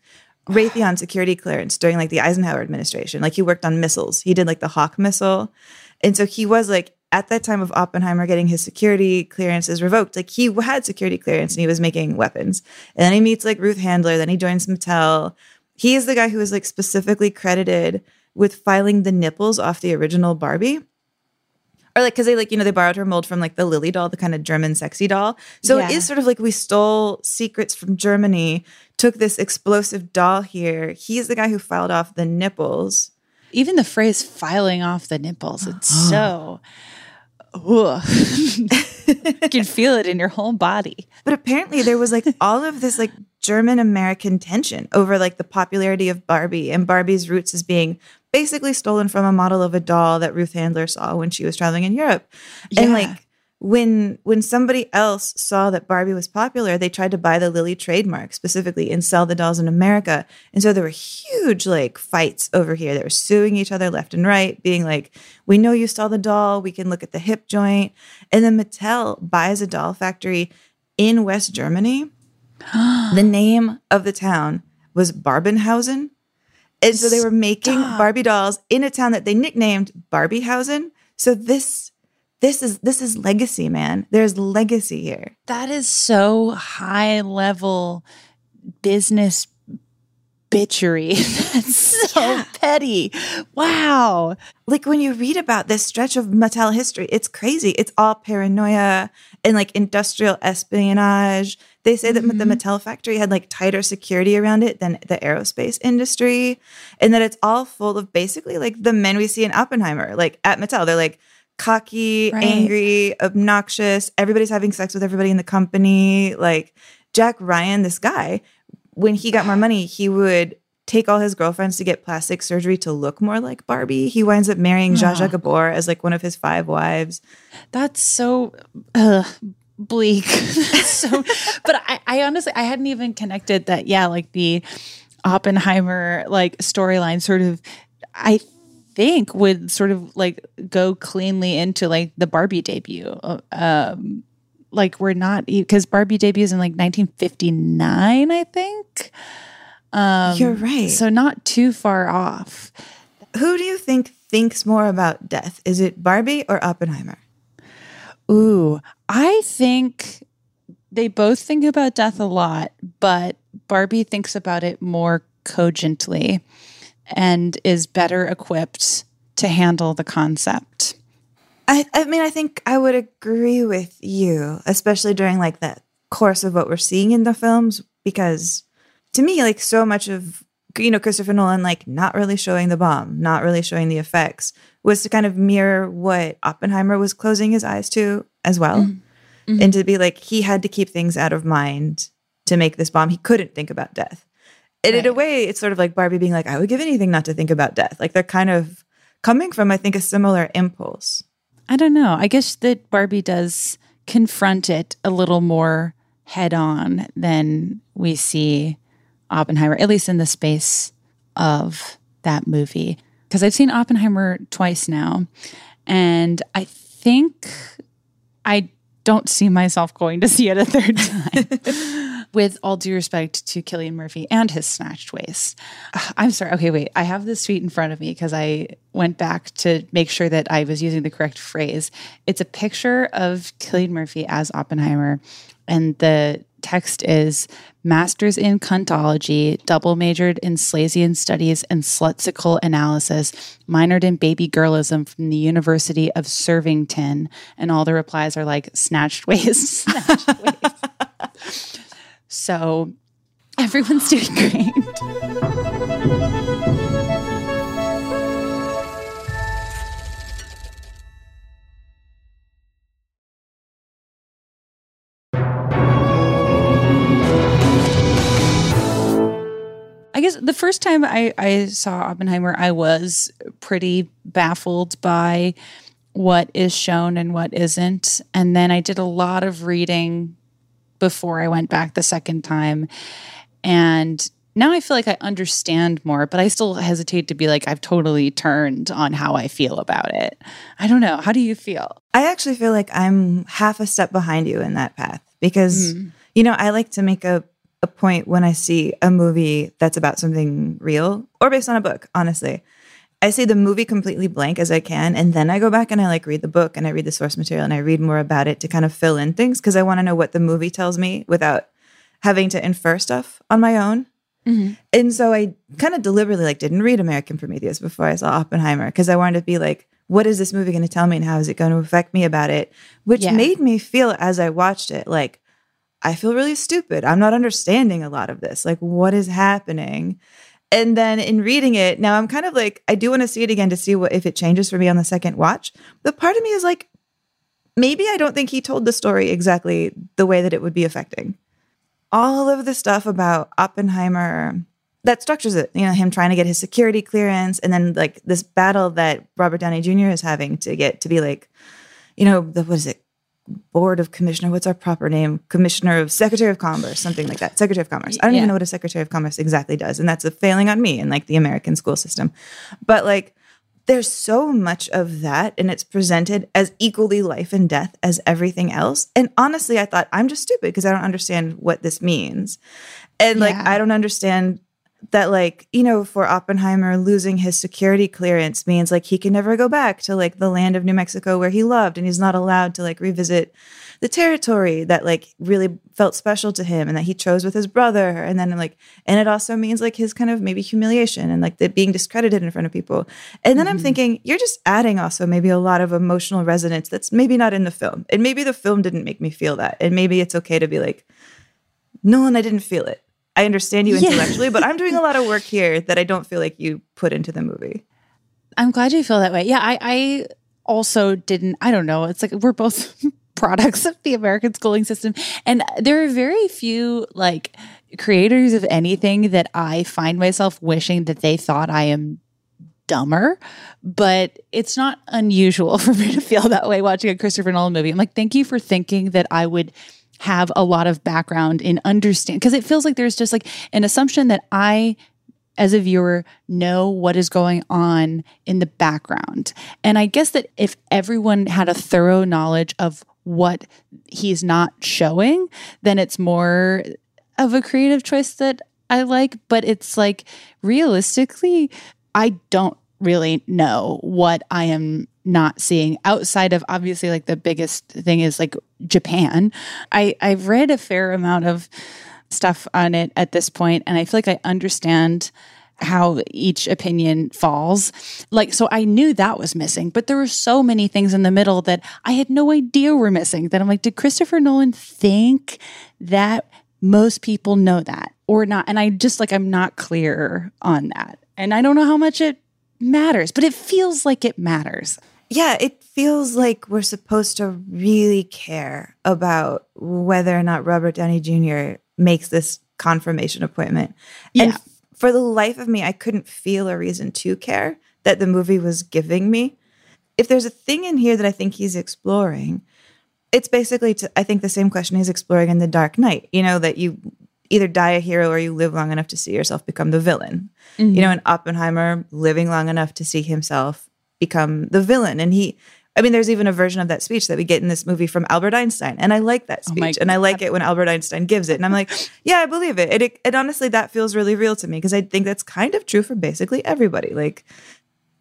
Raytheon security clearance during like the Eisenhower administration. Like he worked on missiles. He did like the Hawk missile. And so he was like at that time of Oppenheimer getting his security clearances revoked, like he had security clearance and he was making weapons. And then he meets like Ruth Handler, then he joins Mattel. He is the guy who is like specifically credited with filing the nipples off the original Barbie. Or like, cause they like, you know, they borrowed her mold from like the Lilli doll, the kind of German sexy doll. So it Yeah. is sort of like we stole secrets from Germany, took this explosive doll here. He's the guy who filed off the nipples. Even the phrase filing off the nipples, it's so ugh. you can feel it in your whole body. But apparently there was like all of this like German American tension over like the popularity of Barbie and Barbie's roots as being basically stolen from a model of a doll that Ruth Handler saw when she was traveling in Europe. And like when when somebody else saw that Barbie was popular, they tried to buy the Lilli trademark specifically and sell the dolls in America. And so there were huge like fights over here. They were suing each other left and right, being like, "We know you stole the doll. We can look at the hip joint." And then Mattel buys a doll factory in West Germany. the name of the town was Babenhausen. And so they were making Barbie dolls in a town that they nicknamed Barbiehausen. So this this is this is legacy, man. There's legacy here. That is so high level business bitchery. That's so petty. Wow. Like when you read about this stretch of Mattel history, it's crazy. It's all paranoia and like industrial espionage. They say that the mm-hmm. Mattel factory had like tighter security around it than the aerospace industry, and that it's all full of basically like the men we see in Oppenheimer, like at Mattel. They're like cocky, Right. angry, obnoxious. Everybody's having sex with everybody in the company. Like Jack Ryan, this guy, when he got more money, he would take all his girlfriends to get plastic surgery to look more like Barbie. He winds up marrying Zsa Zsa Gabor as like one of his five wives. That's so uh, bleak. So, but I, I honestly, I hadn't even connected that. Yeah, like the Oppenheimer like storyline, sort of. I think would sort of like go cleanly into like the Barbie debut. Uh, Um, like we're not because Barbie debuts in like 1959, I think. Um, You're right. So not too far off. Who do you think thinks more about death? Is it Barbie or Oppenheimer? Ooh, I think they both think about death a lot, but Barbie thinks about it more cogently and is better equipped to handle the concept. I, I mean, I think I would agree with you, especially during like the course of what we're seeing in the films, because to me, like so much of you know Christopher Nolan, like not really showing the bomb, not really showing the effects, was to kind of mirror what Oppenheimer was closing his eyes to as well, mm-hmm. and to be like he had to keep things out of mind to make this bomb. He couldn't think about death. And in a way, it's sort of like Barbie being like, I would give anything not to think about death. Like they're kind of coming from, I think, a similar impulse. I don't know. I guess that Barbie does confront it a little more head on than we see Oppenheimer, at least in the space of that movie. Because I've seen Oppenheimer twice now, and I think I don't see myself going to see it a third time. With all due respect to Cillian Murphy and his snatched waist. I'm sorry. Okay, wait. I have this tweet in front of me because I went back to make sure that I was using the correct phrase. It's a picture of Cillian Murphy as Oppenheimer, and the text is Masters in Cuntology, double majored in Slasian Studies and Slutsical Analysis, minored in baby girlism from the University of Servington. And all the replies are like, snatched waist, snatched waist. So everyone's doing great. I guess the first time I, I, saw Oppenheimer, I was pretty baffled by what is shown and what isn't. And then I did a lot of reading before I went back the second time. And now I feel like I understand more, but I still hesitate to be like, I've totally turned on how I feel about it. I don't know. How do you feel? I actually feel like I'm half a step behind you in that path because, mm-hmm. you know, I like to make a, a point when I see a movie that's about something real or based on a book, honestly. I see the movie completely blank as I can, and then I go back and I like read the book and I read the source material and I read more about it to kind of fill in things because I want to know what the movie tells me without having to infer stuff on my own. Mm-hmm. And so I kind of deliberately like didn't read American Prometheus before I saw Oppenheimer because I wanted to be like, what is this movie going to tell me and how is it going to affect me about it? Which Yeah. made me feel as I watched it like I feel really stupid. I'm not understanding a lot of this. Like what is happening? And then in reading it, now I'm kind of like I do want to see it again to see what if it changes for me on the second watch. But part of me is like maybe I don't think he told the story exactly the way that it would be affecting all of the stuff about Oppenheimer that structures it, you know, him trying to get his security clearance and then like this battle that Robert Downey Jr. is having to get to be like, you know, the what is it? Board of Commissioner, what's our proper name? Commissioner of Secretary of Commerce, something like that. Secretary of Commerce. I don't Yeah. even know what a Secretary of Commerce exactly does. And that's a failing on me in like the American school system. But like there's so much of that and it's presented as equally life and death as everything else and honestly i thought i'm just stupid because i don't understand what this means and like Yeah. i don't understand that like you know for oppenheimer losing his security clearance means like he can never go back to like the land of new mexico where he loved and he's not allowed to like revisit the territory that like really felt special to him and that he chose with his brother. And then like and it also means like his kind of maybe humiliation and like the being discredited in front of people. And then i'm mm-hmm. thinking you're just adding also maybe a lot of emotional resonance that's maybe not in the film. And maybe the film didn't make me feel that. And maybe it's okay to be like no and i didn't feel it i understand you Yeah. intellectually but i'm doing a lot of work here that i don't feel like you put into the movie I'm glad you feel that way. Yeah, I, I also didn't, I don't know. It's like we're both products of the American schooling system. And there are very few like creators of anything that I find myself wishing that they thought I am dumber, but it's not unusual for me to feel that way watching a Christopher Nolan movie. I'm like, thank you for thinking that I would have a lot of background in understand because it feels like there's just like an assumption that I as a viewer know what is going on in the background. And I guess that if everyone had a thorough knowledge of what he's not showing, then it's more of a creative choice that I like. But it's like realistically, I don't really know what I am not seeing outside of obviously like the biggest thing is like Japan. I, I've read a fair amount of stuff on it at this point and I feel like I understand how each opinion falls. Like, so I knew that was missing, but there were so many things in the middle that I had no idea were missing. That I'm like, did Christopher Nolan think that most people know that or not? And I just like, I'm not clear on that. And I don't know how much it matters, but it feels like it matters. Yeah, it feels like we're supposed to really care about whether or not Robert Downey Jr. makes this confirmation appointment. And Yeah. f- for the life of me, I couldn't feel a reason to care that the movie was giving me. If there's a thing in here that I think he's exploring, it's basically, to, I think, the same question he's exploring in The Dark Knight. You know, that you either die a hero or you live long enough to see yourself become the villain. You mm-hmm. know, in Oppenheimer, living long enough to see himself become the villain. And he, I mean, there's even a version of that speech that we get in this movie from Albert Einstein. And I like that Oh speech. and I like it when Albert Einstein gives it. And I'm like, yeah, I believe it. And, it, and honestly, that feels really real to me because I think that's kind of true for basically everybody. Like,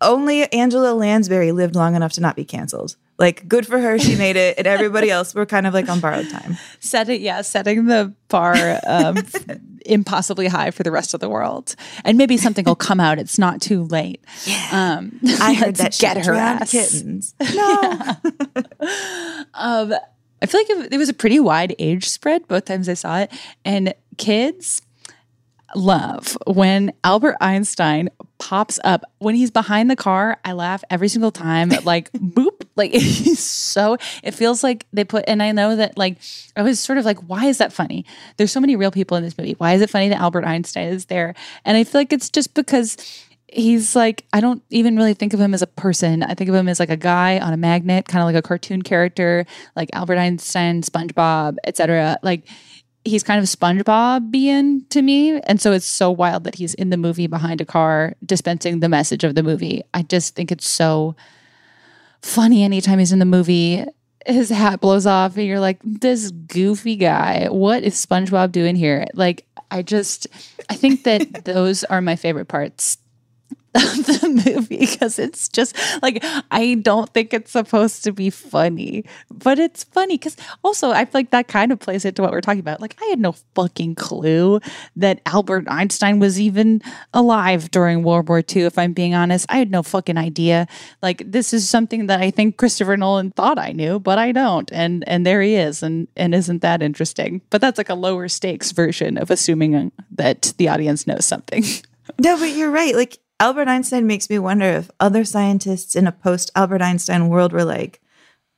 only Angela Lansbury lived long enough to not be canceled. Like, good for her, she made it, and everybody else were kind of like on borrowed time. Setting, yeah, setting the bar um, impossibly high for the rest of the world. And maybe something will come out. It's not too late. Yeah. Um, I heard that get her ass. kittens. No, Um, I feel like it was a pretty wide age spread both times I saw it. And kids love when Albert Einstein pops up. When he's behind the car, I laugh every single time. Like, boop, Like he's so it feels like they put and I know that like I was sort of like, why is that funny? There's so many real people in this movie. Why is it funny that Albert Einstein is there? And I feel like it's just because he's like I don't even really think of him as a person. I think of him as like a guy on a magnet, kind of like a cartoon character, like Albert Einstein, SpongeBob, etc. Like he's kind of SpongeBob being to me. And so it's so wild that he's in the movie behind a car dispensing the message of the movie. I just think it's so funny anytime he's in the movie. His hat blows off, and you're like, this goofy guy, what is SpongeBob doing here? Like, I just, I think that those are my favorite parts of the movie because it's just like I don't think it's supposed to be funny, but it's funny because also I feel like that kind of plays into what we're talking about. Like I had no fucking clue that Albert Einstein was even alive during World War II. If I'm being honest, I had no fucking idea. Like this is something that I think Christopher Nolan thought I knew, but I don't. And and there he is, and and isn't that interesting? But that's like a lower stakes version of assuming that the audience knows something. No, but you're right. Like Albert Einstein makes me wonder if other scientists in a post Albert Einstein world were like,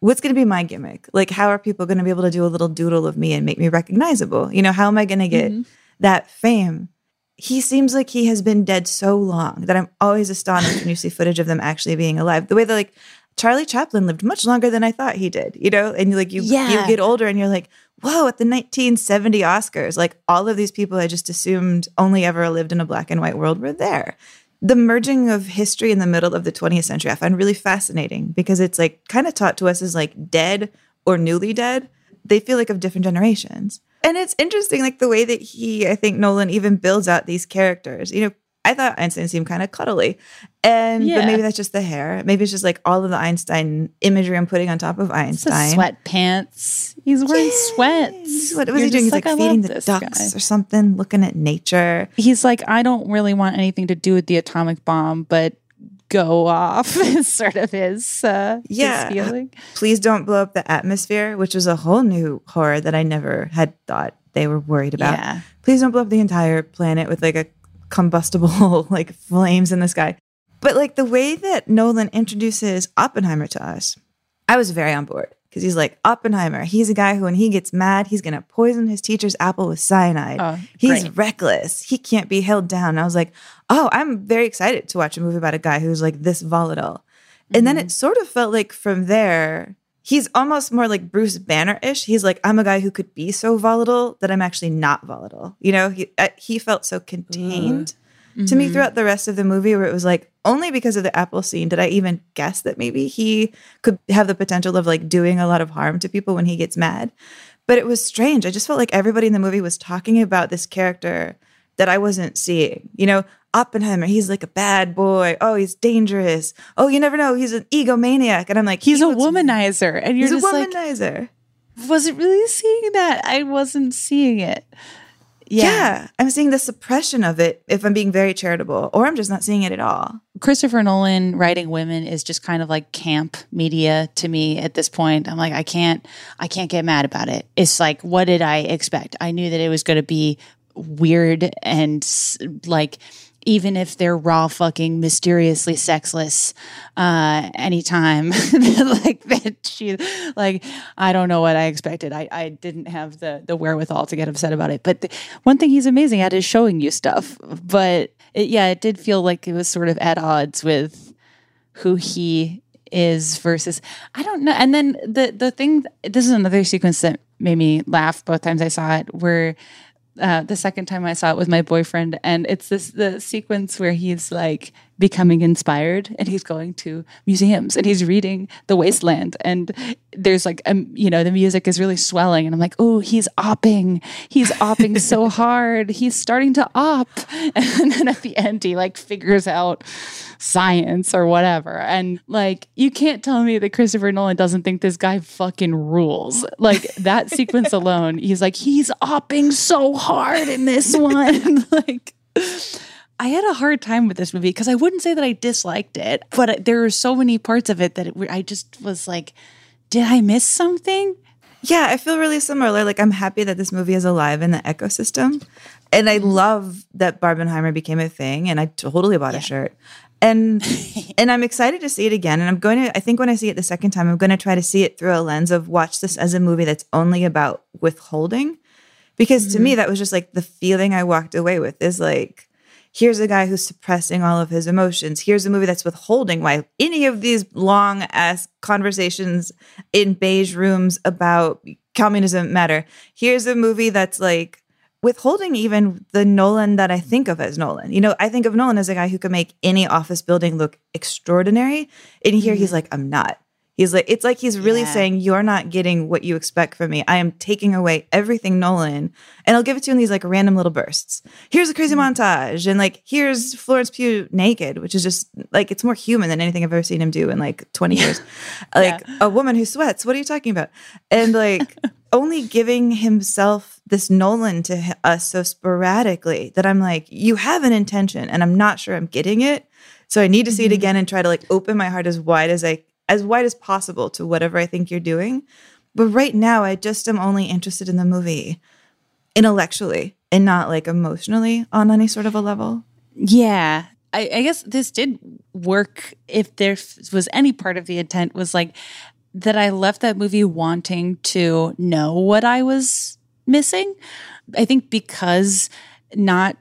what's going to be my gimmick? Like, how are people going to be able to do a little doodle of me and make me recognizable? You know, how am I going to get mm-hmm. that fame? He seems like he has been dead so long that I'm always astonished when you see footage of them actually being alive. The way that, like, Charlie Chaplin lived much longer than I thought he did, you know? And like you Yeah. you get older and you're like, whoa, at the 1970 Oscars, like all of these people I just assumed only ever lived in a black and white world were there. The merging of history in the middle of the 20th century I find really fascinating because it's like kind of taught to us as like dead or newly dead. They feel like of different generations. And it's interesting, like the way that he, I think Nolan even builds out these characters. You know, I thought Einstein seemed kind of cuddly. And Yeah. but maybe that's just the hair. Maybe it's just like all of the Einstein imagery I'm putting on top of Einstein. sweatpants. He's wearing sweats. What was You're he doing? He's like, I feeding the ducks guy. or something, looking at nature. He's like, I don't really want anything to do with the atomic bomb, but go off is sort of his uh Yeah. his feeling. Please don't blow up the atmosphere, which was a whole new horror that I never had thought they were worried about. Yeah. Please don't blow up the entire planet with like a combustible like flames in the sky. But like the way that Nolan introduces Oppenheimer to us, I was very on board because he's like Oppenheimer. He's a guy who, when he gets mad, he's gonna poison his teacher's apple with cyanide. Oh, he's great. reckless. He can't be held down. And I was like, oh, I'm very excited to watch a movie about a guy who's like this volatile. And then mm-hmm. it sort of felt like from there, he's almost more like Bruce Banner ish. He's like, I'm a guy who could be so volatile that I'm actually not volatile. You know, he uh, he felt so contained to me throughout the rest of the movie, where it was like only because of the apple scene did I even guess that maybe he could have the potential of like doing a lot of harm to people when he gets mad. But it was strange. I just felt like everybody in the movie was talking about this character that I wasn't seeing. You know, Oppenheimer, he's like a bad boy. Oh, he's dangerous. Oh, you never know. He's an egomaniac. And I'm like, He's he a womanizer. And you're He's a just like, womanizer. wasn't really seeing that. I wasn't seeing it. Yeah. yeah. I'm seeing the suppression of it if I'm being very charitable, or I'm just not seeing it at all. Christopher Nolan writing women is just kind of like camp media to me at this point. I'm like, I can't, I can't get mad about it. It's like, what did I expect? I knew that it was going to be weird and like, even if they're raw fucking mysteriously sexless, uh, anytime like that she like I don't know what I expected. I, I didn't have the the wherewithal to get upset about it. But the, one thing he's amazing at is showing you stuff. But it, yeah, it did feel like it was sort of at odds with who he is versus I don't know. And then the the thing this is another sequence that made me laugh both times I saw it where uh, the second time I saw it with my boyfriend, and it's this the sequence where he's like becoming inspired, and he's going to museums, and he's reading The Wasteland, and there's like um, you know the music is really swelling, and I'm like, oh, he's opping, he's opping so hard, he's starting to op, and then at the end he like figures out science or whatever, and like you can't tell me that Christopher Nolan doesn't think this guy fucking rules, like that sequence alone, he's like he's opping so hard in this one. like, I had a hard time with this movie because I wouldn't say that I disliked it, but there were so many parts of it that it, I just was like, did I miss something? Yeah, I feel really similar. Like I'm happy that this movie is alive in the ecosystem. And I mm-hmm. love that Barbenheimer became a thing and I totally bought a shirt. And and I'm excited to see it again. And I'm going to I think when I see it the second time, I'm going to try to see it through a lens of watch this as a movie that's only about withholding. Because to me, mm-hmm. that was just like the feeling I walked away with is like, here's a guy who's suppressing all of his emotions. Here's a movie that's withholding why any of these long ass conversations in beige rooms about communism matter. Here's a movie that's like withholding even the Nolan that I think of as Nolan. You know, I think of Nolan as a guy who can make any office building look extraordinary. And here he's mm-hmm. like, I'm not. He's like, it's like he's really Yeah. saying, You're not getting what you expect from me. I am taking away everything Nolan, and I'll give it to you in these like random little bursts. Here's a crazy mm-hmm. montage, and like here's Florence Pugh naked, which is just like it's more human than anything I've ever seen him do in like 20 years. Like a woman who sweats. What are you talking about? And like only giving himself this Nolan to us so sporadically that I'm like, you have an intention, and I'm not sure I'm getting it. So I need to see it mm-hmm. again and try to like open my heart as wide as I as wide as possible to whatever I think you're doing. But right now, I just am only interested in the movie intellectually and not like emotionally on any sort of a level. Yeah. I, I guess this did work if there was any part of the intent was like that I left that movie wanting to know what I was missing. I think because not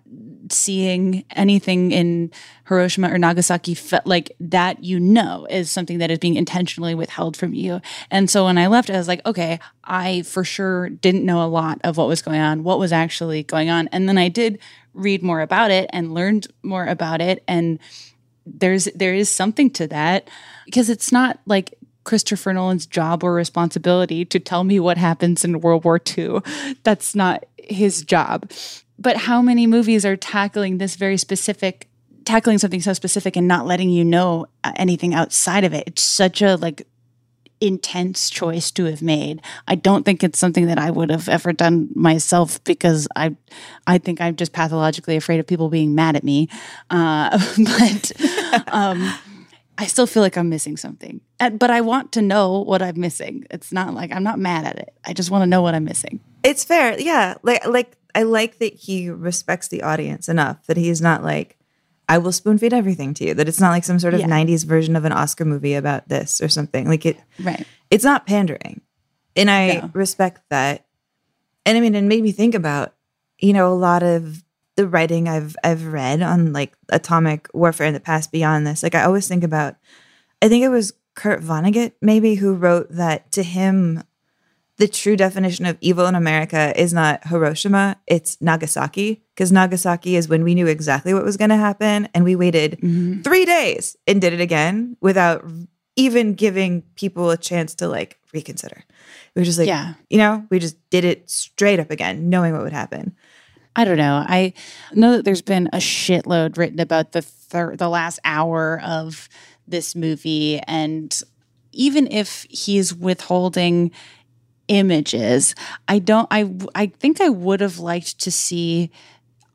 seeing anything in Hiroshima or Nagasaki felt like that you know is something that is being intentionally withheld from you. And so when I left, I was like, okay, I for sure didn't know a lot of what was going on, what was actually going on. And then I did read more about it and learned more about it. And there's there is something to that because it's not like Christopher Nolan's job or responsibility to tell me what happens in World War II. That's not his job. But how many movies are tackling this very specific tackling something so specific and not letting you know uh, anything outside of it? It's such a like intense choice to have made. I don't think it's something that I would have ever done myself because I I think I'm just pathologically afraid of people being mad at me. Uh, but um, I still feel like I'm missing something. But I want to know what I'm missing. It's not like I'm not mad at it. I just want to know what I'm missing. It's fair. Yeah. Like like I like that he respects the audience enough that he's not like I will spoon feed everything to you. That it's not like some sort of Yeah. 90s version of an Oscar movie about this or something. Like it Right. it's not pandering. And I No. respect that. And I mean, it made me think about, you know, a lot of the writing I've I've read on like atomic warfare in the past beyond this. Like I always think about I think it was Kurt Vonnegut maybe who wrote that to him the true definition of evil in America is not Hiroshima, it's Nagasaki. Because Nagasaki is when we knew exactly what was going to happen and we waited mm-hmm. three days and did it again without even giving people a chance to like reconsider. We were just like, Yeah. you know, we just did it straight up again, knowing what would happen. I don't know. I know that there's been a shitload written about the thir- the last hour of this movie, and even if he's withholding images, I don't. I I think I would have liked to see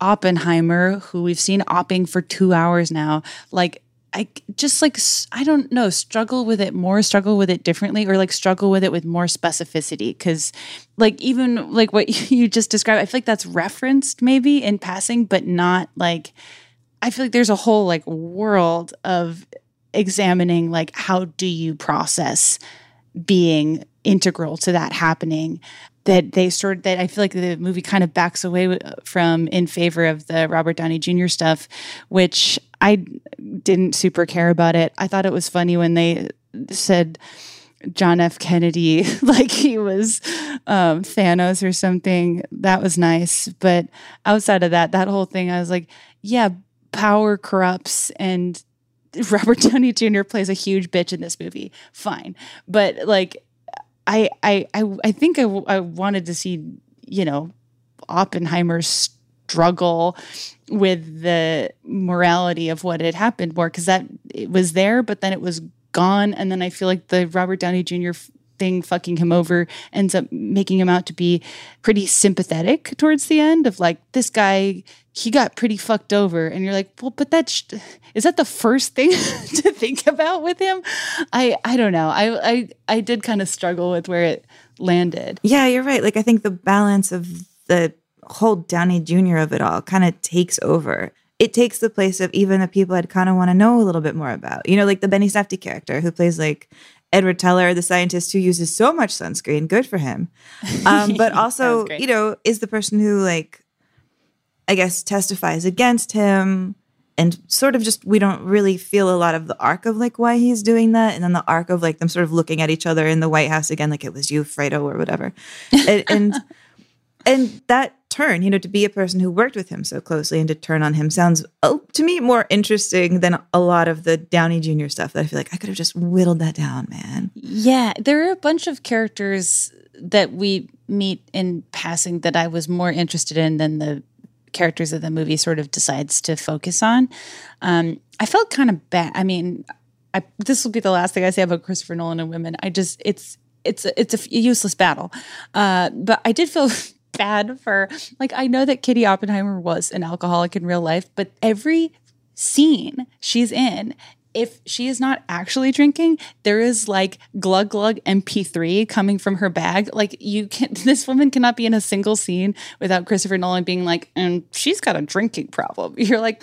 Oppenheimer, who we've seen opping for two hours now, like. I just like I don't know struggle with it more struggle with it differently or like struggle with it with more specificity because like even like what you just described I feel like that's referenced maybe in passing but not like I feel like there's a whole like world of examining like how do you process being integral to that happening that they sort of, that I feel like the movie kind of backs away from in favor of the Robert Downey Jr. stuff, which I didn't super care about it. I thought it was funny when they said John F. Kennedy like he was um, Thanos or something. That was nice, but outside of that, that whole thing, I was like, yeah, power corrupts and Robert Downey Jr. plays a huge bitch in this movie. Fine, but like, I I I, I think I wanted to see you know Oppenheimer's struggle with the morality of what had happened more because that it was there, but then it was gone, and then I feel like the Robert Downey Jr. f- thing fucking him over ends up making him out to be pretty sympathetic towards the end of like this guy he got pretty fucked over and you're like well but that's is that the first thing to think about with him i i don't know i i, I did kind of struggle with where it landed Yeah, you're right. Like I think the balance of the whole Downey Jr. of it all kind of takes over it takes the place of even the people I'd kind of want to know a little bit more about. You know, like the Benny Safdie character who plays like Edward Teller, the scientist who uses so much sunscreen. Good for him. Um, but also, you know, is the person who like, I guess, testifies against him. And sort of just, we don't really feel a lot of the arc of like why he's doing that. And then the arc of like them sort of looking at each other in the White House again, like it was you, Fredo, or whatever. and, and and that turn, you know, to be a person who worked with him so closely and to turn on him sounds uh, to me more interesting than a lot of the Downey Jr. stuff that I feel like I could have just whittled that down, man. Yeah, there are a bunch of characters that we meet in passing that I was more interested in than the characters of the movie sort of decides to focus on. Um, I felt kind of bad. I mean, I, this will be the last thing I say about Christopher Nolan and women. I just it's it's a, it's a useless battle, uh, but I did feel. Bad for like I know that Kitty Oppenheimer was an alcoholic in real life, but every scene she's in, if she is not actually drinking, there is like glug glug MP3 coming from her bag. Like you can this woman cannot be in a single scene without Christopher Nolan being like, and she's got a drinking problem. You're like,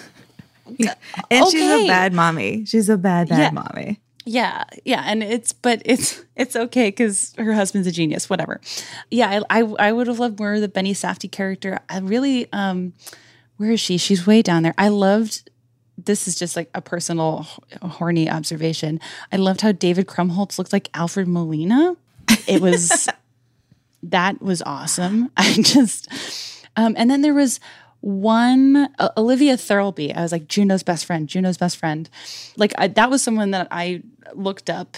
And she's a bad mommy. She's a bad, bad Yeah. mommy. Yeah, yeah, and it's but it's it's okay because her husband's a genius. Whatever. Yeah, I, I I would have loved more of the Benny Safdie character. I really um, where is she? She's way down there. I loved. This is just like a personal h- horny observation. I loved how David Krumholtz looked like Alfred Molina. It was that was awesome. I just um, and then there was one uh, Olivia Thirlby. I was like Juno's best friend. Juno's best friend. Like I, that was someone that I looked up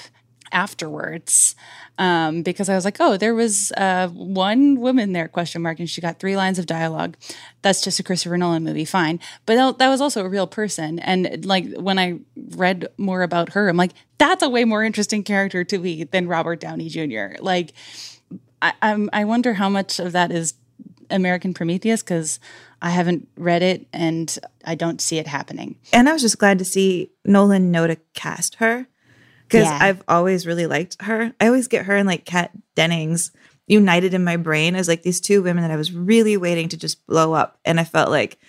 afterwards um, because I was like, oh, there was uh, one woman there question mark, and she got three lines of dialogue. That's just a Christopher Nolan movie, fine. But that, was also a real person, and like when I read more about her, I'm like, that's a way more interesting character to me than Robert Downey Jr. Like. I, I'm, I wonder how much of that is American Prometheus because I haven't read it and I don't see it happening. And I was just glad to see Nolan know to cast her because Yeah. I've always really liked her. I always get her and like Kat Dennings united in my brain as like these two women that I was really waiting to just blow up. And I felt like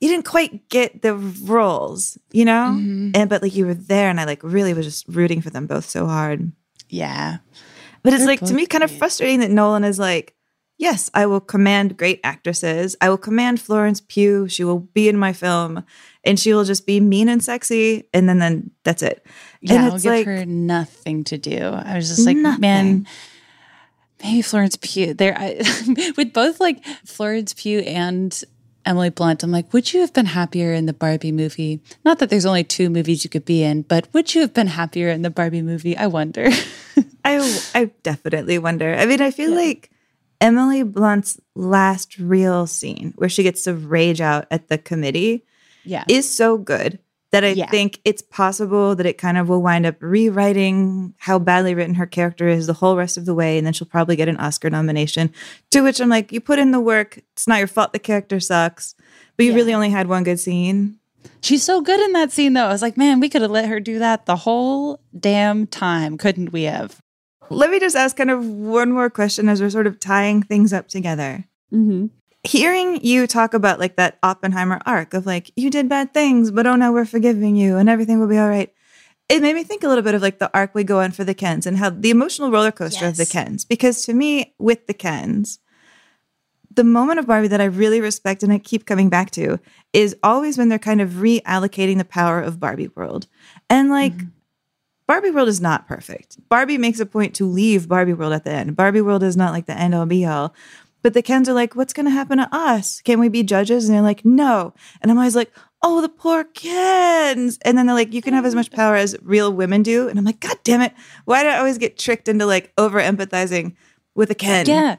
you didn't quite get the roles, you know? Mm-hmm. And but like you were there and I like really was just rooting for them both so hard. Yeah. But it's They're like to me kind of frustrating that Nolan is like, yes, I will command great actresses. I will command Florence Pugh. She will be in my film and she will just be mean and sexy. And then, then that's it. Yeah, and I'll give like, her nothing to do. I was just like, man, maybe Florence Pugh. There, I, with both like Florence Pugh and Emily Blunt, I'm like, would you have been happier in the Barbie movie? Not that there's only two movies you could be in, but would you have been happier in the Barbie movie? I wonder. I, I definitely wonder. I mean, I feel like Emily Blunt's last real scene where she gets to rage out at the committee yeah. is so good that I Yeah. think it's possible that it kind of will wind up rewriting how badly written her character is the whole rest of the way. And then she'll probably get an Oscar nomination. To which I'm like, you put in the work. It's not your fault the character sucks, but you Yeah. really only had one good scene. She's so good in that scene, though. I was like, man, we could have let her do that the whole damn time, couldn't we have? Let me just ask kind of one more question as we're sort of tying things up together. Mm-hmm. hearing you talk about like that Oppenheimer arc of like you did bad things, but oh no, we're forgiving you and everything will be all right. It made me think a little bit of like the arc we go on for the Kens and how the emotional roller coaster of the Kens. Because to me, with the Kens, the moment of Barbie that I really respect and I keep coming back to is always when they're kind of reallocating the power of Barbie World. And like Barbie World is not perfect. Barbie makes a point to leave Barbie World at the end. Barbie World is not like the end all be all. But the Kens are like, what's going to happen to us? Can we be judges? And they're like, no. And I'm always like, oh, the poor Kens. And then they're like, you can have as much power as real women do. And I'm like, God damn it. Why do I always get tricked into like over empathizing with a Ken? Yeah,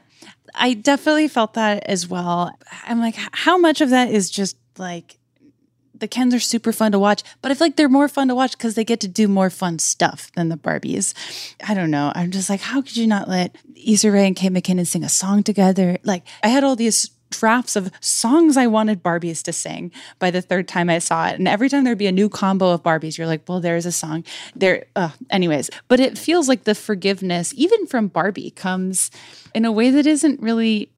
I definitely felt that as well. I'm like, how much of that is just like the Kens are super fun to watch, but I feel like they're more fun to watch because they get to do more fun stuff than the Barbies. I don't know. I'm just like, how could you not let Issa Rae and Kate McKinnon sing a song together? Like, I had all these drafts of songs I wanted Barbies to sing by the third time I saw it. And every time there'd be a new combo of Barbies, you're like, well, there's a song there. Uh, anyways, but it feels like the forgiveness, even from Barbie, comes in a way that isn't really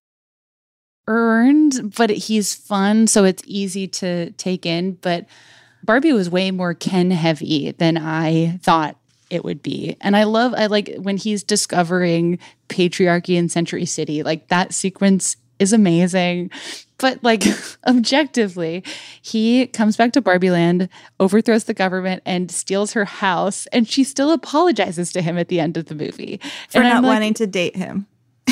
earned, but he's fun, so it's easy to take in. But Barbie was way more Ken heavy than I thought it would be. And I love I like when he's discovering patriarchy in Century City. Like that sequence is amazing. But like objectively, he comes back to Barbie Land, overthrows the government and steals her house and she still apologizes to him at the end of the movie. For and not like, wanting to date him.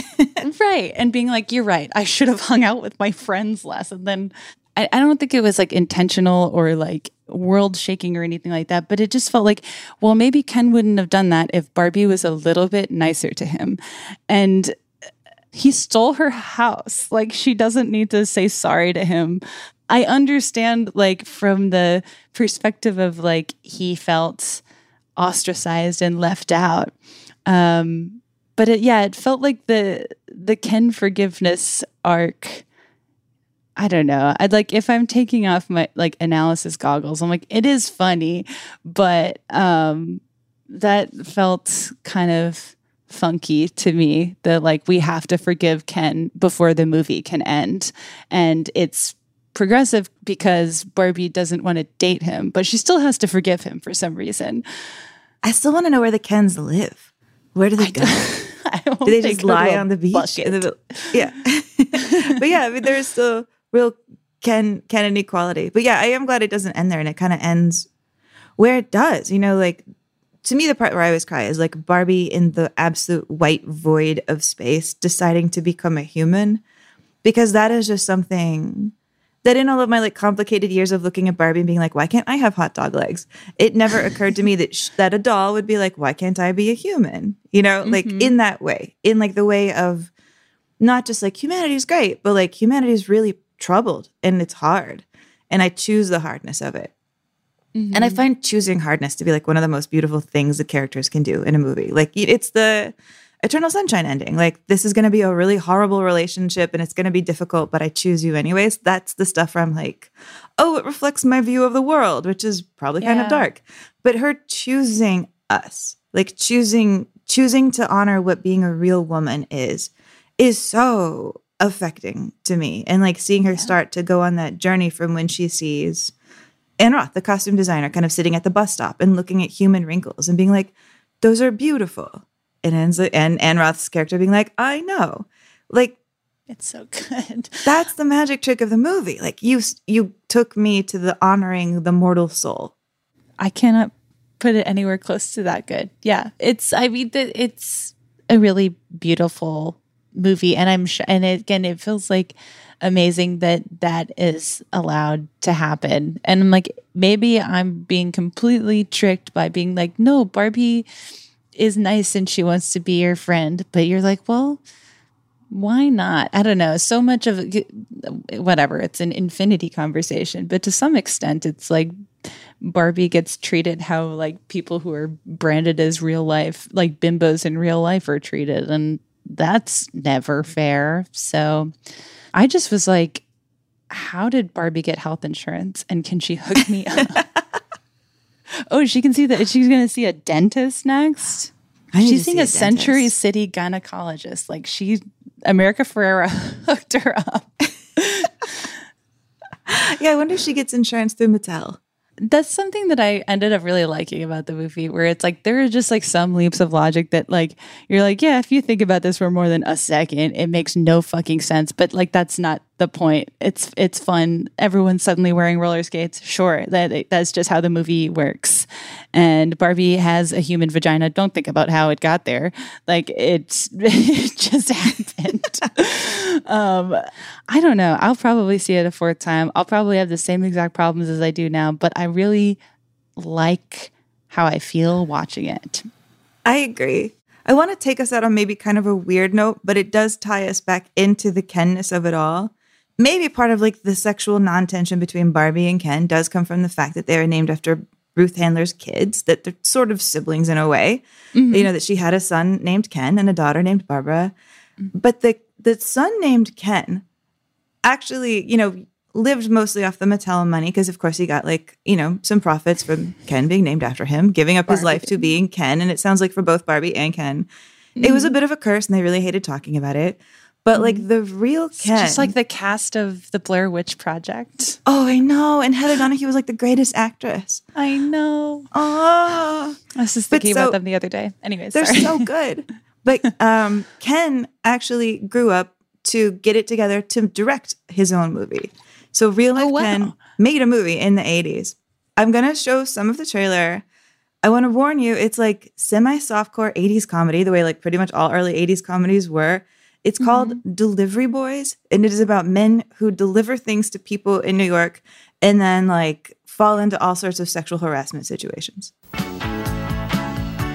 right. And being like you're right. I should have hung out with my friends less. And then I, I don't think it was like intentional or like world shaking or anything like that but it just felt like well maybe ken wouldn't have done that if barbie was a little bit nicer to him. And he stole her house. Like she doesn't need to say sorry to him. I understand like from the perspective of like he felt ostracized and left out. Um but it, yeah, it felt like the the Ken forgiveness arc. I don't know. I'd like if I'm taking off my like analysis goggles, I'm like, it is funny, but um that felt kind of funky to me that like we have to forgive Ken before the movie can end. And it's progressive because Barbie doesn't want to date him, but she still has to forgive him for some reason. I still want to know where the Kens live. Where do they go? I don't Do they just lie on the beach? the- yeah. but yeah, I mean, there's still real Ken Ken inequality. But yeah, I am glad it doesn't end there and it kind of ends where it does. You know, like to me, the part where I always cry is like Barbie in the absolute white void of space deciding to become a human, because that is just something that in all of my like complicated years of looking at Barbie and being like, why can't I have hot dog legs? It never occurred to me that sh- that a doll would be like, why can't I be a human? You know, like mm-hmm. in that way, in like the way of not just like humanity's great, but like humanity is really troubled and it's hard, and I choose the hardness of it. And I mm-hmm. find choosing hardness to be like one of the most beautiful things that characters can do in a movie. Like it's the Eternal Sunshine ending. Like this is going to be a really horrible relationship and it's going to be difficult, but I choose you anyways. That's the stuff where I'm like, oh, it reflects my view of the world, which is probably kind of dark. But her choosing us, like choosing choosing to honor what being a real woman is, is so affecting to me. And like seeing her start to go on that journey from when she sees Ann Roth, the costume designer, kind of sitting at the bus stop and looking at human wrinkles and being like, those are beautiful. And ends and Ann Roth's character being like, I know. Like It's so good. that's the magic trick of the movie. Like you you took me to the honoring the mortal soul. I cannot put it anywhere close to that good. Yeah, it's. I mean, that it's a really beautiful movie, and I'm sh- and it, again, it feels like amazing that that is allowed to happen. And I'm like, maybe I'm being completely tricked by being like, no, Barbie is nice and she wants to be your friend, but you're like, well. Why not? I don't know. So much of whatever, it's an infinity conversation, but to some extent, it's like Barbie gets treated how like people who are branded as real life, like bimbos in real life, are treated. And that's never fair. So I just was like, how did Barbie get health insurance? And can she hook me up? oh, she can see that she's going to see a dentist next. She's seeing see a, a Century. City gynecologist. Like she, America Ferrera hooked her up. Yeah, I wonder if she gets insurance through Mattel. that's something that I ended up really liking about the movie, where it's like there are just like some leaps of logic that like you're like, yeah, if you think about this for more than a second, it makes no fucking sense. But like that's not the point. It's it's fun. Everyone's suddenly wearing roller skates. Sure, that that's just how the movie works. And Barbie has a human vagina. Don't think about how it got there. Like it's it just happened. um, I don't know. I'll probably see it a fourth time. I'll probably have the same exact problems as I do now, but I really like how I feel watching it. I agree. I want to take us out on maybe kind of a weird note, but it does tie us back into the Kenness of it all. Maybe part of like the sexual non-tension between Barbie and Ken does come from the fact that they are named after Ruth Handler's kids, that they're sort of siblings in a way. Mm-hmm. You know, that she had a son named Ken and a daughter named Barbara. Mm-hmm. But the the son named Ken actually, you know, lived mostly off the Mattel money because, of course, he got like, you know, some profits from Ken being named after him, giving up his life to being Ken. And it sounds like for both Barbie and Ken, it was a mm-hmm. bit of a curse and they really hated talking about it. But like the real Ken, Just like the cast of the Blair Witch Project. oh, I know. And Heather Donahue was like the greatest actress. I know. Oh, I was just thinking so- about them the other day. Anyways, they're sorry. so good. But um, Ken actually grew up to get it together to direct his own movie. So real life Oh, wow. Ken made a movie in the 80s. I'm going to show some of the trailer. I want to warn you, it's like semi softcore 80s comedy, the way like pretty much all early 80s comedies were. It's called Mm-hmm. Delivery Boys, and it is about men who deliver things to people in New York and then like fall into all sorts of sexual harassment situations.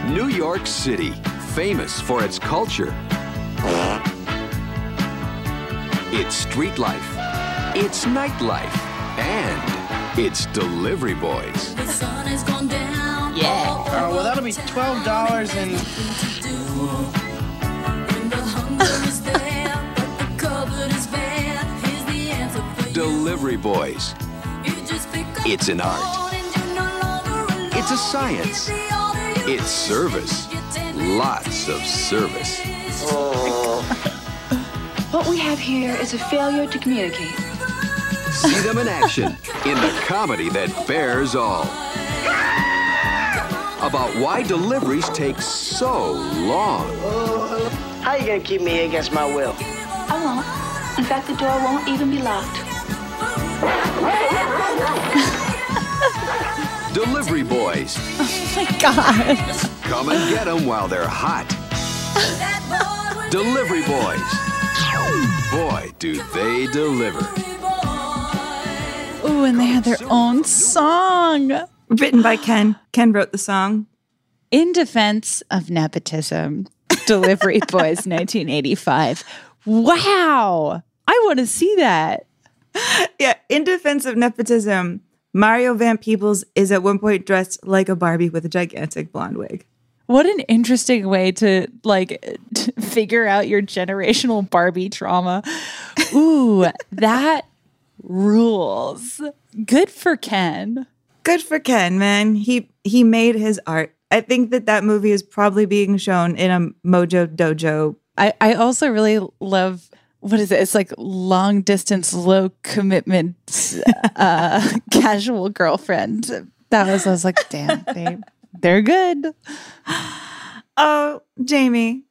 New York City, famous for its culture. Its street life, its nightlife, and its delivery boys. yeah. Uh, well, that'll be twelve dollars and Delivery boys. It's an art. It's a science. It's service. Lots of service. What we have here is a failure to communicate. See them in action in the comedy that bears all. About why deliveries take so long. how are you gonna keep me against my will? I won't. In fact, the door won't even be locked. Delivery boys. Oh my God. Come and get them while they're hot. Delivery boys. Boy, do they deliver. Ooh, and they had their own song. Written by Ken. Ken wrote the song. In defense of nepotism, Delivery Boys 1985. Wow. I want to see that. Yeah, in defense of nepotism, Mario Van Peebles is at one point dressed like a Barbie with a gigantic blonde wig. What an interesting way to like t- figure out your generational Barbie trauma. Ooh, that rules. Good for Ken. Good for Ken, man. He he made his art. I think that that movie is probably being shown in a Mojo Dojo. I, I also really love what is it? It's like long distance, low commitment, uh, casual girlfriend. That was I was like, damn, they they're good. Oh, Jamie,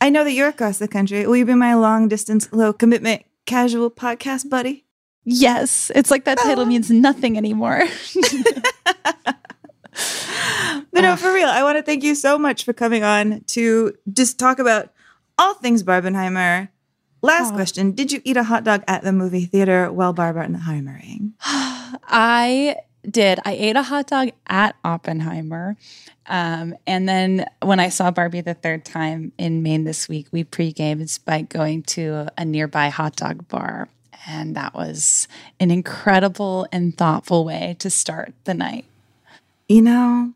I know that you're across the country. Will you be my long distance, low commitment, casual podcast buddy? Yes, it's like that title means nothing anymore. But no, for real, I want to thank you so much for coming on to just talk about all things Barbenheimer. Last question Did you eat a hot dog at the movie theater while Barbenheimering? I did. I ate a hot dog at Oppenheimer. Um, and then when I saw Barbie the third time in Maine this week, we pre-gamed by going to a nearby hot dog bar. And that was an incredible and thoughtful way to start the night. You know,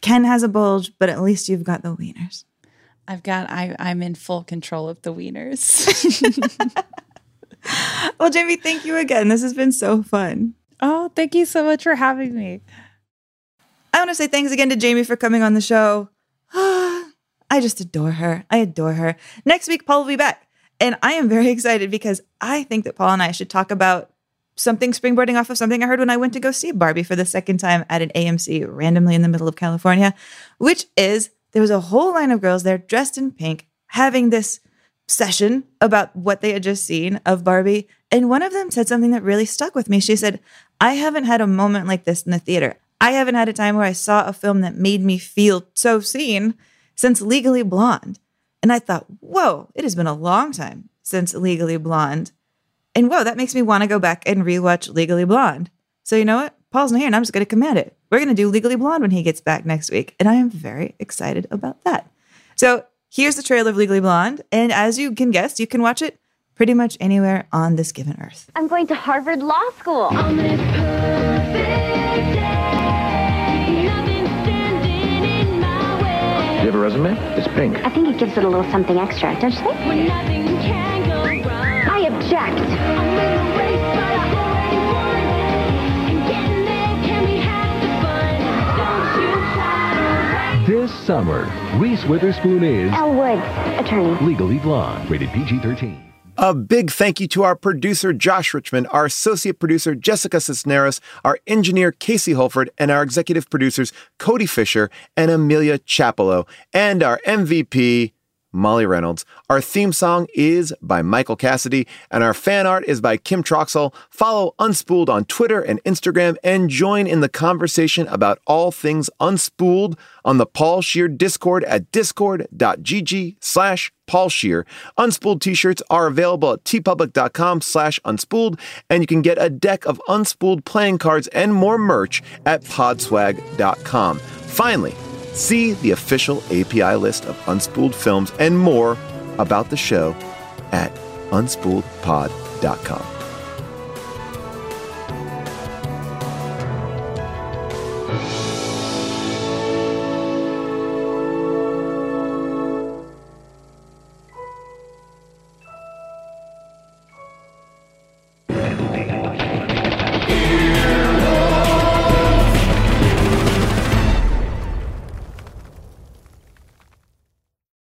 Ken has a bulge, but at least you've got the wieners. I've got I, I'm in full control of the wieners. Well, Jamie, thank you again. This has been so fun. oh, thank you so much for having me. I want to say thanks again to Jamie for coming on the show. I just adore her. I adore her. Next week, Paul will be back. And I am very excited because I think that Paul and I should talk about something springboarding off of something I heard when I went to go see Barbie for the second time at an AMC randomly in the middle of California, which is there was a whole line of girls there dressed in pink having this session about what they had just seen of Barbie. And one of them said something that really stuck with me. She said, I haven't had a moment like this in the theater. I haven't had a time where I saw a film that made me feel so seen since Legally Blonde. And I thought, whoa, it has been a long time since Legally Blonde. And whoa, that makes me want to go back and rewatch Legally Blonde. So you know what? Paul's not here and I'm just going to command it. We're going to do Legally Blonde when he gets back next week. And I am very excited about that. So here's the trailer of Legally Blonde. And as you can guess, you can watch it pretty much anywhere on this given earth. I'm going to Harvard Law School. Do you have a resume? It's pink. I think it gives it a little something extra, don't you think? I object. This summer, Reese Witherspoon is Elle Woods, attorney. Legally Blonde, rated PG 13. A big thank you to our producer, Josh Richmond, our associate producer, Jessica Cisneros, our engineer, Casey Holford, and our executive producers, Cody Fisher and Amelia Chapello, and our MVP, Molly Reynolds. Our theme song is by Michael Cassidy, and our fan art is by Kim Troxell. Follow Unspooled on Twitter and Instagram, and join in the conversation about all things Unspooled on the Paul Scheer Discord at discord.gg slash Paul Scheer. Unspooled t-shirts are available at teepublic.com slash unspooled, and you can get a deck of Unspooled playing cards and more merch at podswag.com. Finally, See the official AFI list of unspooled films and more about the show at unspooledpod.com.